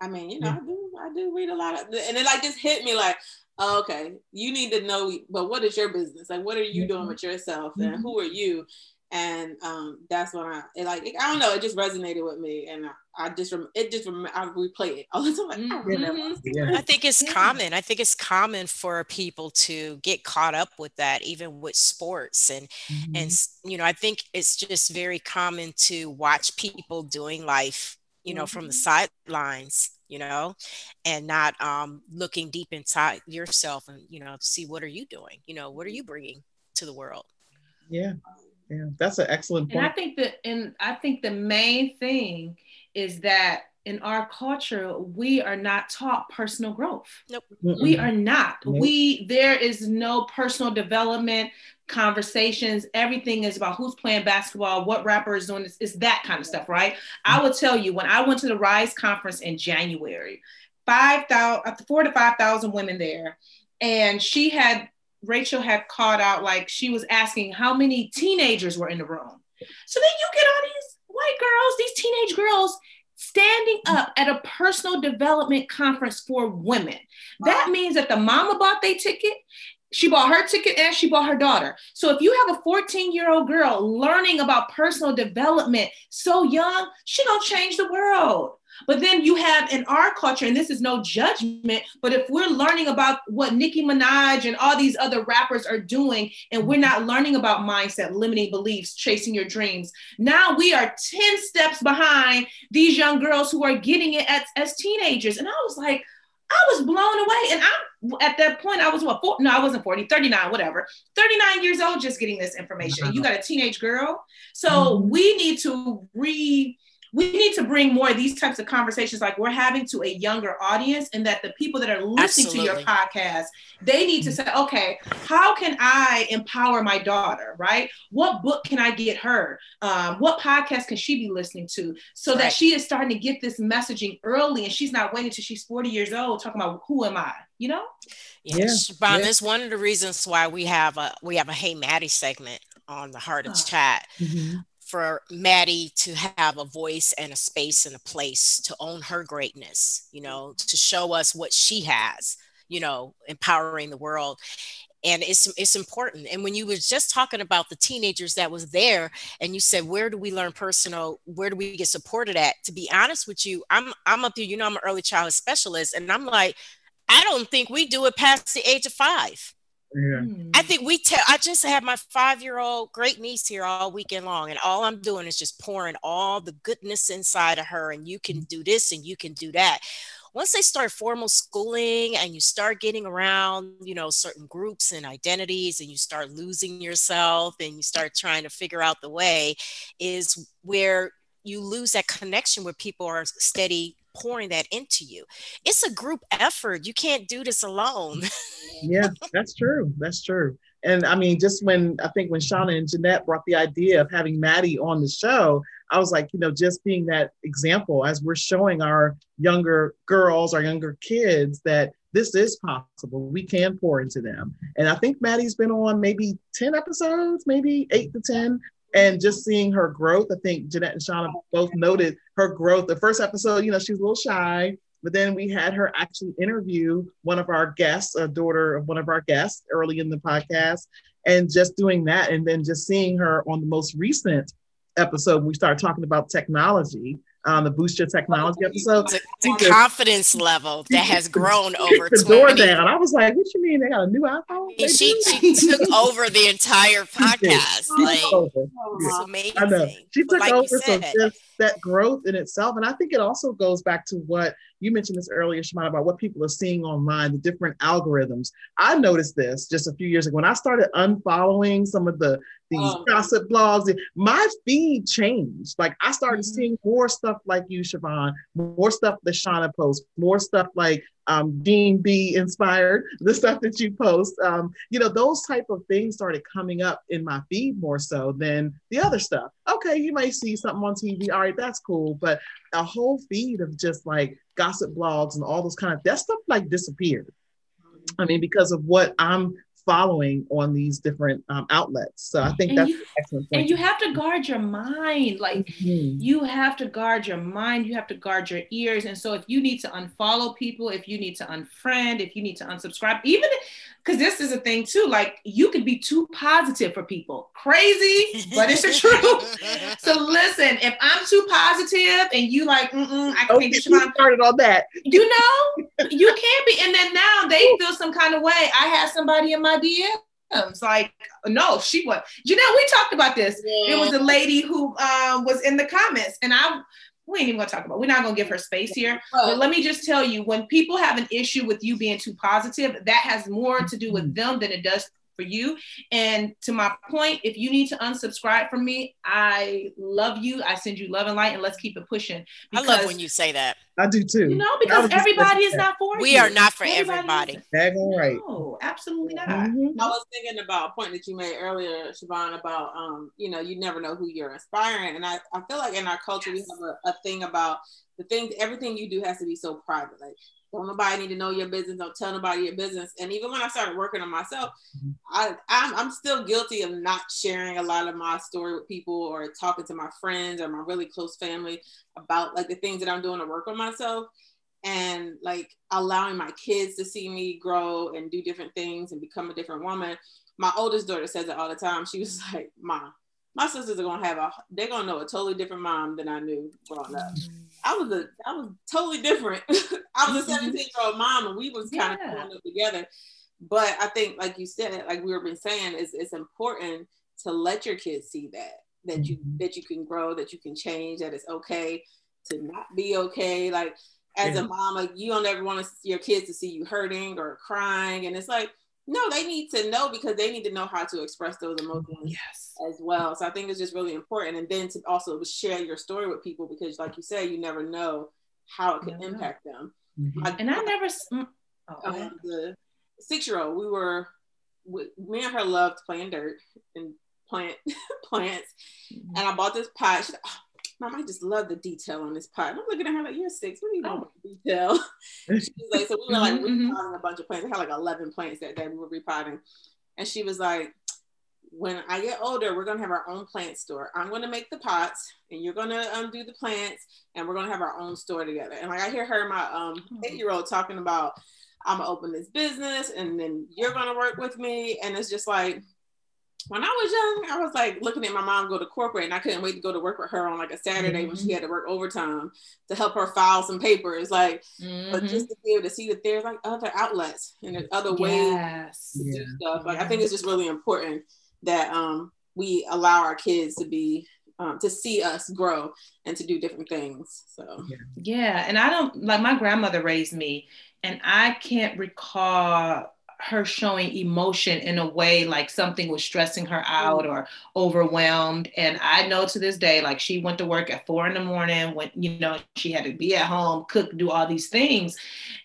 I mean, you know, I do, I do read a lot of, and it like just hit me like, oh, okay, you need to know, but what is your business? Like, what are you doing with yourself, and Mhm. who are you? And um, that's when I, it like, I don't know, it just resonated with me, and I, I just, rem- it just, rem- I replay it all the time. Like, I remember Mhm. Yeah. I think it's Yeah. common. I think it's common for people to get caught up with that, even with sports. And and Mhm. s- you know, I think it's just very common to watch people doing life, you know, from the sidelines, you know, and not um, looking deep inside yourself and you know to see what are you doing, you know, what are you bringing to the world. Yeah. Yeah. That's an excellent And I think that, and I think the main thing is that in our culture, we are not taught personal growth. Mm-mm. We are not. Nope. We there is no personal development conversations. Everything is about who's playing basketball, what rapper is doing this. It's that kind of stuff, right? I will tell you when I went to the Rise conference in January, five thousand, uh, four to five thousand women there, and she had Rachel had called out like she was asking how many teenagers were in the room. So then you get all these white girls, these teenage girls standing up at a personal development conference for women. That means that the mama bought their ticket, she bought her ticket and she bought her daughter. So if you have a 14 year old girl learning about personal development so young, she gonna change the world. But then you have in our culture, and this is no judgment, but if we're learning about what Nicki Minaj and all these other rappers are doing, and we're not learning about mindset, limiting beliefs, chasing your dreams, now we are 10 steps behind these young girls who are getting it as, as teenagers. And I was like, I was blown away. And I'm at that point, I was what four, no, I wasn't 40, 39, whatever. 39 years old just getting this information. And you got a teenage girl. So Mhm. we need to re we need to bring more of these types of conversations like we're having to a younger audience and that the people that are listening to your podcast they need to say okay how can i empower my daughter right? What book can i get her? Um, what podcast can she be listening to? So that she is starting to get this messaging early and she's not waiting till she's 40 years old talking about who am i you know? Yes. Yeah, Siobhan, yeah. that's one of the reasons why we have a we have a Hey Maddie segment on the Heart of Oh. Chat. Mhm. For Maddie to have a voice and a space and a place to own her greatness, you know, to show us what she has, you know, empowering the world. And it's it's important. And when you was just talking about the teenagers that was there and you said, where do we learn personal, where do we get supported at? To be honest with you, I'm I'm up here, you know, I'm an early childhood specialist, and I'm like, I don't think we do it past the age of five. Yeah. I think we tell. I just have my five-year-old great niece here all weekend long, and all I'm doing is just pouring all the goodness inside of her. And you can mm-hmm. do this, and you can do that. Once they start formal schooling, and you start getting around, you know, certain groups and identities, and you start losing yourself, and you start trying to figure out the way, is where you lose that connection where people are steady pouring that into you. It's a group effort. You can't do this alone. Mm. Yeah, that's true. That's true. And I mean, just when I think when Shauna and Jeanette brought the idea of having Maddie on the show, I was like, you know, just being that example as we're showing our younger girls, our younger kids that this is possible. We can pour into them. And I think Maddie's been on maybe 10 episodes, maybe eight to 10. And just seeing her growth, I think Jeanette and Shauna both noted her growth. The first episode, you know, she was a little shy, but then we had her actually interview one of our guests, a daughter of one of our guests early in the podcast, and just doing that. And then just seeing her on the most recent episode, we started talking about technology, um, the Boost Your Technology episode. the, She the just- confidence level that has grown over the door 20 down. I was like, what you mean? They got a new iPhone? They she, she took over the entire podcast She like over. it's amazing I know. She took like over. you So just that growth in itself. And I think it also goes back to what you mentioned this earlier, Siobhan, about what people are seeing online, the different algorithms. I noticed this just a few years ago when I started unfollowing some of the these Oh. gossip blogs. My feed changed. Like I started Mhm. seeing more stuff like you, Siobhan, more stuff that Shauna posts, more stuff like um, Dean B inspired, the stuff that you post. Um, you know, those type of things started coming up in my feed more so than the other stuff. Okay, you may see something on TV. All right, that's cool. But a whole feed of just like gossip blogs and all those kind of that stuff like disappeared. I mean, because of what I'm following on these different um, outlets. So I think And that's you- an excellent point. and you have to guard your mind like Mhm. you have to guard your mind you have to guard your ears and so if you need to unfollow people if you need to unfriend if you need to unsubscribe even because this is a thing too like you could be too positive for people. Crazy but it's the truth. So listen if i'm too positive and you like Mm-mm, i Don't can't get get my started on that. you know you can't be and then now they feel some kind of way. I had somebody in my dms like no she was You know, we talked about this. It was a lady who um, was in the comments, and I we ain't even gonna talk about. We're not gonna give her space here. But let me just tell you, when people have an issue with you being too positive, that has more to do with mm-hmm. them than it does for you. And to my point, if you need to unsubscribe from me, I love you. I send you love and light, and let's keep it pushing. I love when you say that. I do too. you know because everybody is not for We you. are not for Everybody everybody. isn't. Right. No, absolutely not. Mhm. I was thinking about a point that you made earlier, Siobhan, about um, you know, you never know who you're inspiring. And I, I feel like in our culture we have a, a thing about the things everything you do has to be so private. Like don't nobody need to know your business, don't tell nobody your business. And even when I started working on myself, Mhm. I I'm, I'm still guilty of not sharing a lot of my story with people or talking to my friends or my really close family about like the things that I'm doing to work on myself and like allowing my kids to see me grow and do different things and become a different woman. My oldest daughter says it all the time. She was like, "Mom, my sisters are gonna have a they're gonna know a totally different mom than I knew growing up. Mm-hmm. I was a I was totally different. I was a mm-hmm. 17 year old mom and we was kind Yeah. of growing up together. But I think like you said, like we were been saying, is it's important to let your kids see that that you that you can grow, that you can change, that it's okay to not be okay. Like as Yeah. a mama, you don't ever want your kids to see you hurting or crying. And it's like, no, they need to know because they need to know how to express those emotions Yes. as well. So I think it's just really important. And then to also share your story with people because, like you said, you never know how it could Never know. impact them. Mhm. My- And I never. mm, Oh, um, the six year old, we were, we, me and her loved playing dirt and plant plants. Mm-hmm. And I bought this pot. She's like, oh, Mom, I just love the detail on this pot. And I'm looking at her like, You're six. What do you know Oh. about detail? She's like, So we were like Mhm, mhm. repotting a bunch of plants. I had like 11 plants that day we were repotting. And she was like, when I get older, we're gonna have our own plant store. I'm gonna make the pots, and you're gonna um, do the plants, and we're gonna have our own store together. And like I hear her, my um eight year old, talking about, I'm gonna open this business, and then you're gonna work with me. And it's just like, when I was young, I was like looking at my mom go to corporate, and I couldn't wait to go to work with her on like a Saturday when she had to work overtime to help her file some papers. Like, but Mhm. just to be able to see that there's like other outlets and there's other ways Yes. to do stuff. Like I think it's just really important that um, we allow our kids to be um, to see us grow and to do different things. So Yeah, and I don't like my grandmother raised me, and I can't recall her showing emotion in a way like something was stressing her mm. out or overwhelmed. And I know to this day, like she went to work at four in the morning when you know she had to be at home, cook, do all these things.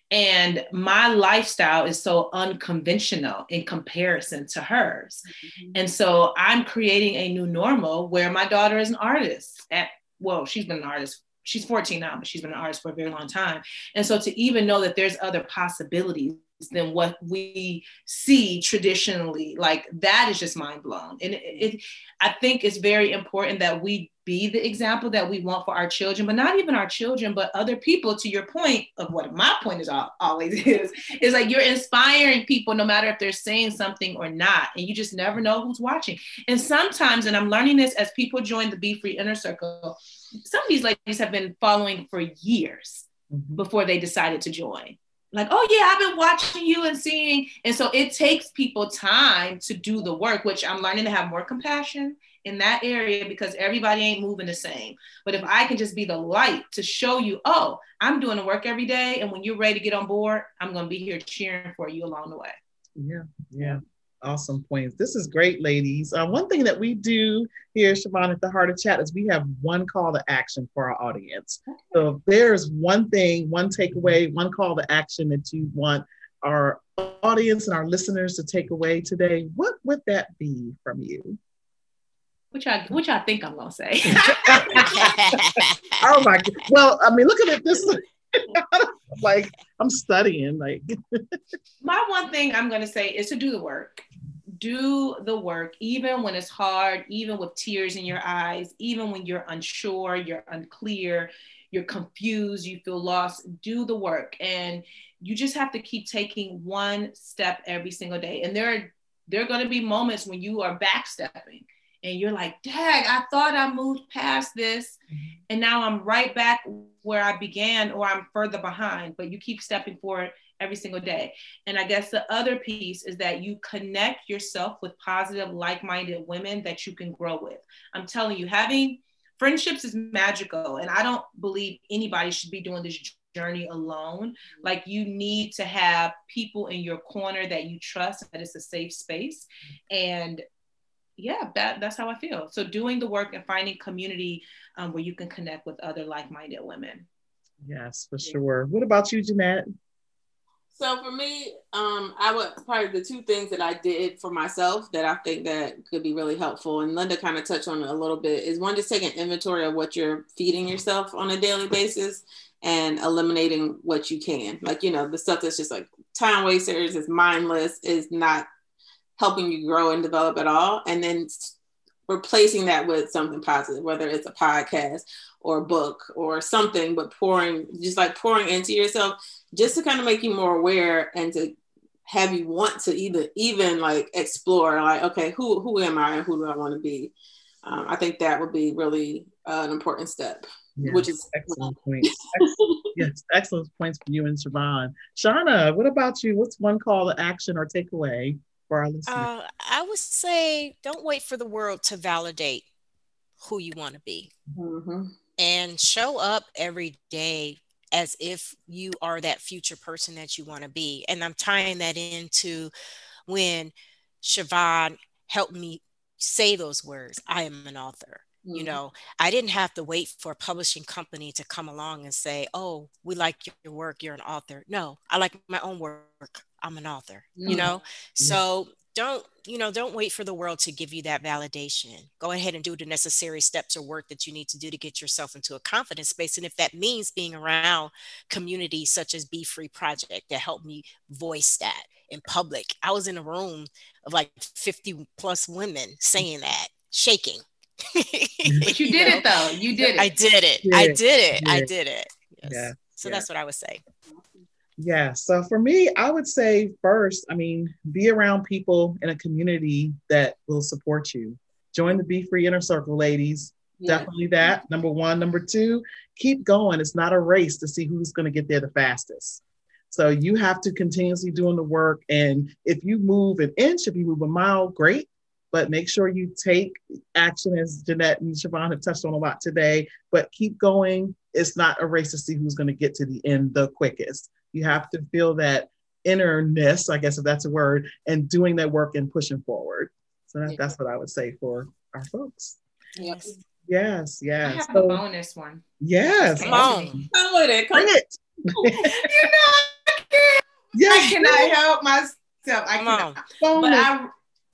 And my lifestyle is so unconventional in comparison to hers. Mm-hmm. And so I'm creating a new normal where my daughter is an artist at well, she's been an artist. She's 14 now, but she's been an artist for a very long time. And so to even know that there's other possibilities than what we see traditionally, like that is just mind blown. And it, it, I think it's very important that we be the example that we want for our children, but not even our children, but other people. To your point of what my point is always is, is like you're inspiring people no matter if they're saying something or not, and you just never know who's watching. And sometimes, and I'm learning this as people join the Be Free Inner Circle, some of these ladies have been following for years Mhm. before they decided to join. Like, oh yeah, I've been watching you and seeing. And so it takes people time to do the work, which I'm learning to have more compassion in that area because everybody ain't moving the same. But if I can just be the light to show you, oh, I'm doing the work every day. And when you're ready to get on board, I'm going to be here cheering for you along the way. Yeah, yeah. Awesome points. This is great, ladies. Uh, one thing that we do here, Siobhan, at the Heart of Chat is we have one call to action for our audience. So if there's one thing, one takeaway, one call to action that you want our audience and our listeners to take away today, what would that be from you? Which I, which I think I'm going to say. Oh my God. Well, I mean, look at it this like I'm studying. Like my one thing I'm going to say is to do the work. Do the work, even when it's hard, even with tears in your eyes, even when you're unsure, you're unclear, you're confused, you feel lost. Do the work. And you just have to keep taking one step every single day. And there are, there are going to be moments when you are backstepping and you're like, Dag, I thought I moved past this. Mm-hmm. And now I'm right back where I began, or I'm further behind. But you keep stepping forward every single day. And I guess the other piece is that you connect yourself with positive, like minded women that you can grow with. I'm telling you, having friendships is magical. And I don't believe anybody should be doing this journey alone. Like you need to have people in your corner that you trust, that it's a safe space. And yeah, that, that's how I feel. So doing the work and finding community um, where you can connect with other like minded women. yes, for sure. What about you, Jeanette? So for me, um, I would probably the two things that I did for myself that I think that could be really helpful, and Lynda kind of touched on it a little bit, is one just taking inventory of what you're feeding yourself on a daily basis and eliminating what you can. Like, you know, the stuff that's just like time wasters, is mindless, is not helping you grow and develop at all. And then replacing that with something positive, whether it's a podcast or a book or something, but pouring, just like pouring into yourself, just to kind of make you more aware and to have you want to either even like explore, like, okay, who who am I and who do I want to be? um, I think that would be really uh, an important step. Yes, Which is- excellent point. Excellent- yes, excellent points from you and Siobhan. Shauna, what about you? What's one call to action or takeaway for our listeners? Uh, I would say don't wait for the world to validate who you want to be Mhm. and show up every day as if you are that future person that you want to be. And I'm tying that into when Siobhan helped me say those words I am an author. You Mhm. know, I didn't have to wait for a publishing company to come along and say, Oh, we like your work. You're an author. No, I like my own work. I'm an author, you Mhm. know? So don't, you know, don't wait for the world to give you that validation. Go ahead and do the necessary steps or work that you need to do to get yourself into a confidence space. And if that means being around communities such as Be Free Project that helped me voice that in public, I was in a room of like 50 plus women saying that, shaking. But you did know? it though. You did it. I did it. I did it. I did it. Yes. Yeah, So yeah. that's what I would say. Yeah. So for me, I would say first, I mean, be around people in a community that will support you. Join the Be Free Inner Circle, ladies. Yeah. Definitely that. Number one. Number two, keep going. It's not a race to see who's going to get there the fastest. So you have to continuously doing the work. And if you move an inch, if you move a mile, great. But make sure you take action, as Jeanette and Siobhan have touched on a lot today. But keep going. It's not a race to see who's going to get to the end the quickest. You have to feel that innerness, I guess if that's a word, and doing that work and pushing forward. So that, Yeah. that's what I would say for our folks. Yep. Yes, I yes. have a bonus one. yes. Come on. Come with it. Come Bring it. you know, I Yes. cannot help myself. I Come cannot. on. bonus. But I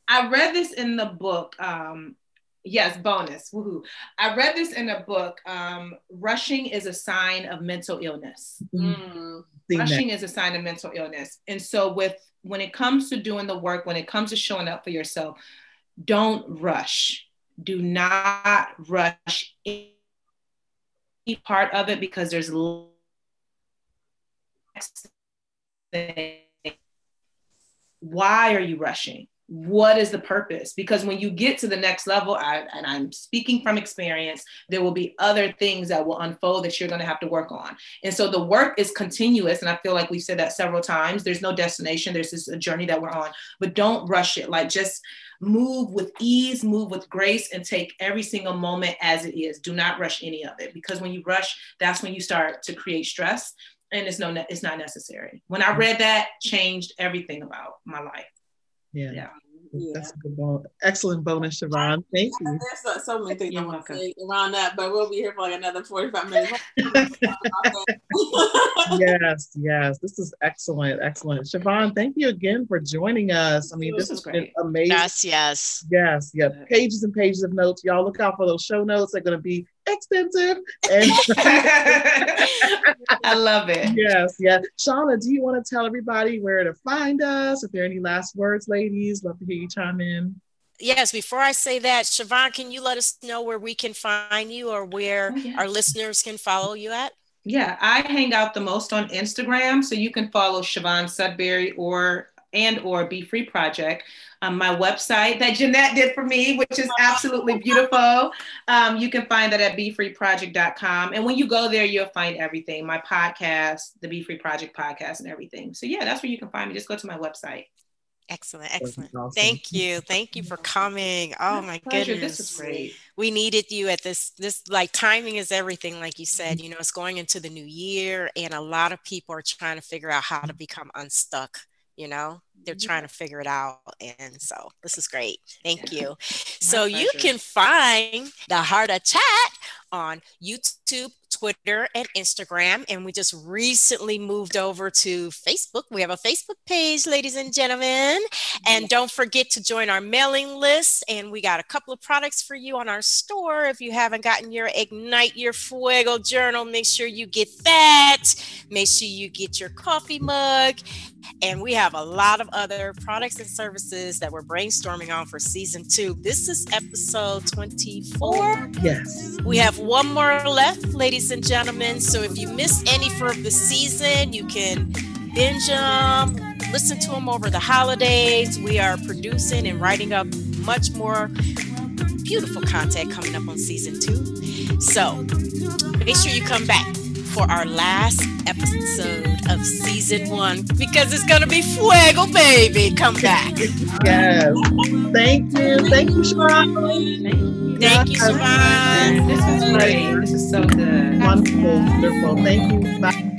I read this in the book. Um, yes, bonus. Woohoo! I read this in a book. Um, rushing is a sign of mental illness. Mm. Rushing is a sign of mental illness and so with when it comes to doing the work when it comes to showing up for yourself don't rush do not rush any part of it because there's l- why are you rushing what is the purpose because when you get to the next level I, and i'm speaking from experience there will be other things that will unfold that you're going to have to work on and so the work is continuous. And I feel like we've said that several times. There's no destination, there's just a journey that we're on, but don't rush it. Like just move with ease, move with grace, and take every single moment as it is. Do not rush any of it because when you rush, that's when you start to create stress. And it's no, it's not necessary. When I mm. read that, changed everything about my life. Yeah. Yeah. Yeah. That's a good bonus. Excellent bonus, Siobhan. Thank you. There's so, so many things I You're want to say around that, but we'll be here for like another 45 minutes. yes, yes. This is excellent, excellent. Siobhan, thank you again for joining us. I mean, This this was has been great. amazing. Yes, yes. Yes, yeah. Pages and pages of notes. Y'all look out for those show notes. They're going to be extensive. And I love it. yes, yes. Shauna, do you want to tell everybody where to find us? If there are any last words, ladies, love to hear you chime in. Yes, before I say that, Siobhan, can you let us know where we can find you or where Oh, yeah. our listeners can follow you at? Yeah, I hang out the most on Instagram, so you can follow Siobhan Sudberry or and or Be Free Project. Um, my website that Jeanette did for me, which is absolutely beautiful. Um, you can find that at BeFreeProject.com. And when you go there, you'll find everything: my podcast, the Be Free Project podcast, and everything. So yeah, that's where you can find me. Just go to my website. Excellent, excellent. awesome. Thank you. Thank you for coming. Oh my Pleasure. goodness. This was great. we needed you at this this like timing is everything like you said you know it's going into the new year and a lot of people are trying to figure out how to become unstuck you know they're mm-hmm. trying to figure it out and so this is great. Thank you. So you can find the heart of chat on youtube twitter and instagram and we just recently moved over to facebook we have a facebook page ladies and gentlemen and don't forget to join our mailing list. And we got a couple of products for you on our store. If you haven't gotten your Ignite Your Fuego journal, make sure you get that. Make sure you get your coffee mug. And we have a lot of other products and services that we're brainstorming on for season two. This is episode 24. Yes. We have one more left, ladies and gentlemen. So if you missed any for the season, you can binge them, listen to them over the holidays. We are producing and writing up much more beautiful content coming up on season two. So make sure you come back for our last episode of season one because it's gonna be fuego, baby. Come back. Yes. Thank you. Thank you, Siobhan. Thank you, Siobhan. This is great. This is so good. Wonderful. Wonderful. Thank you. Bye.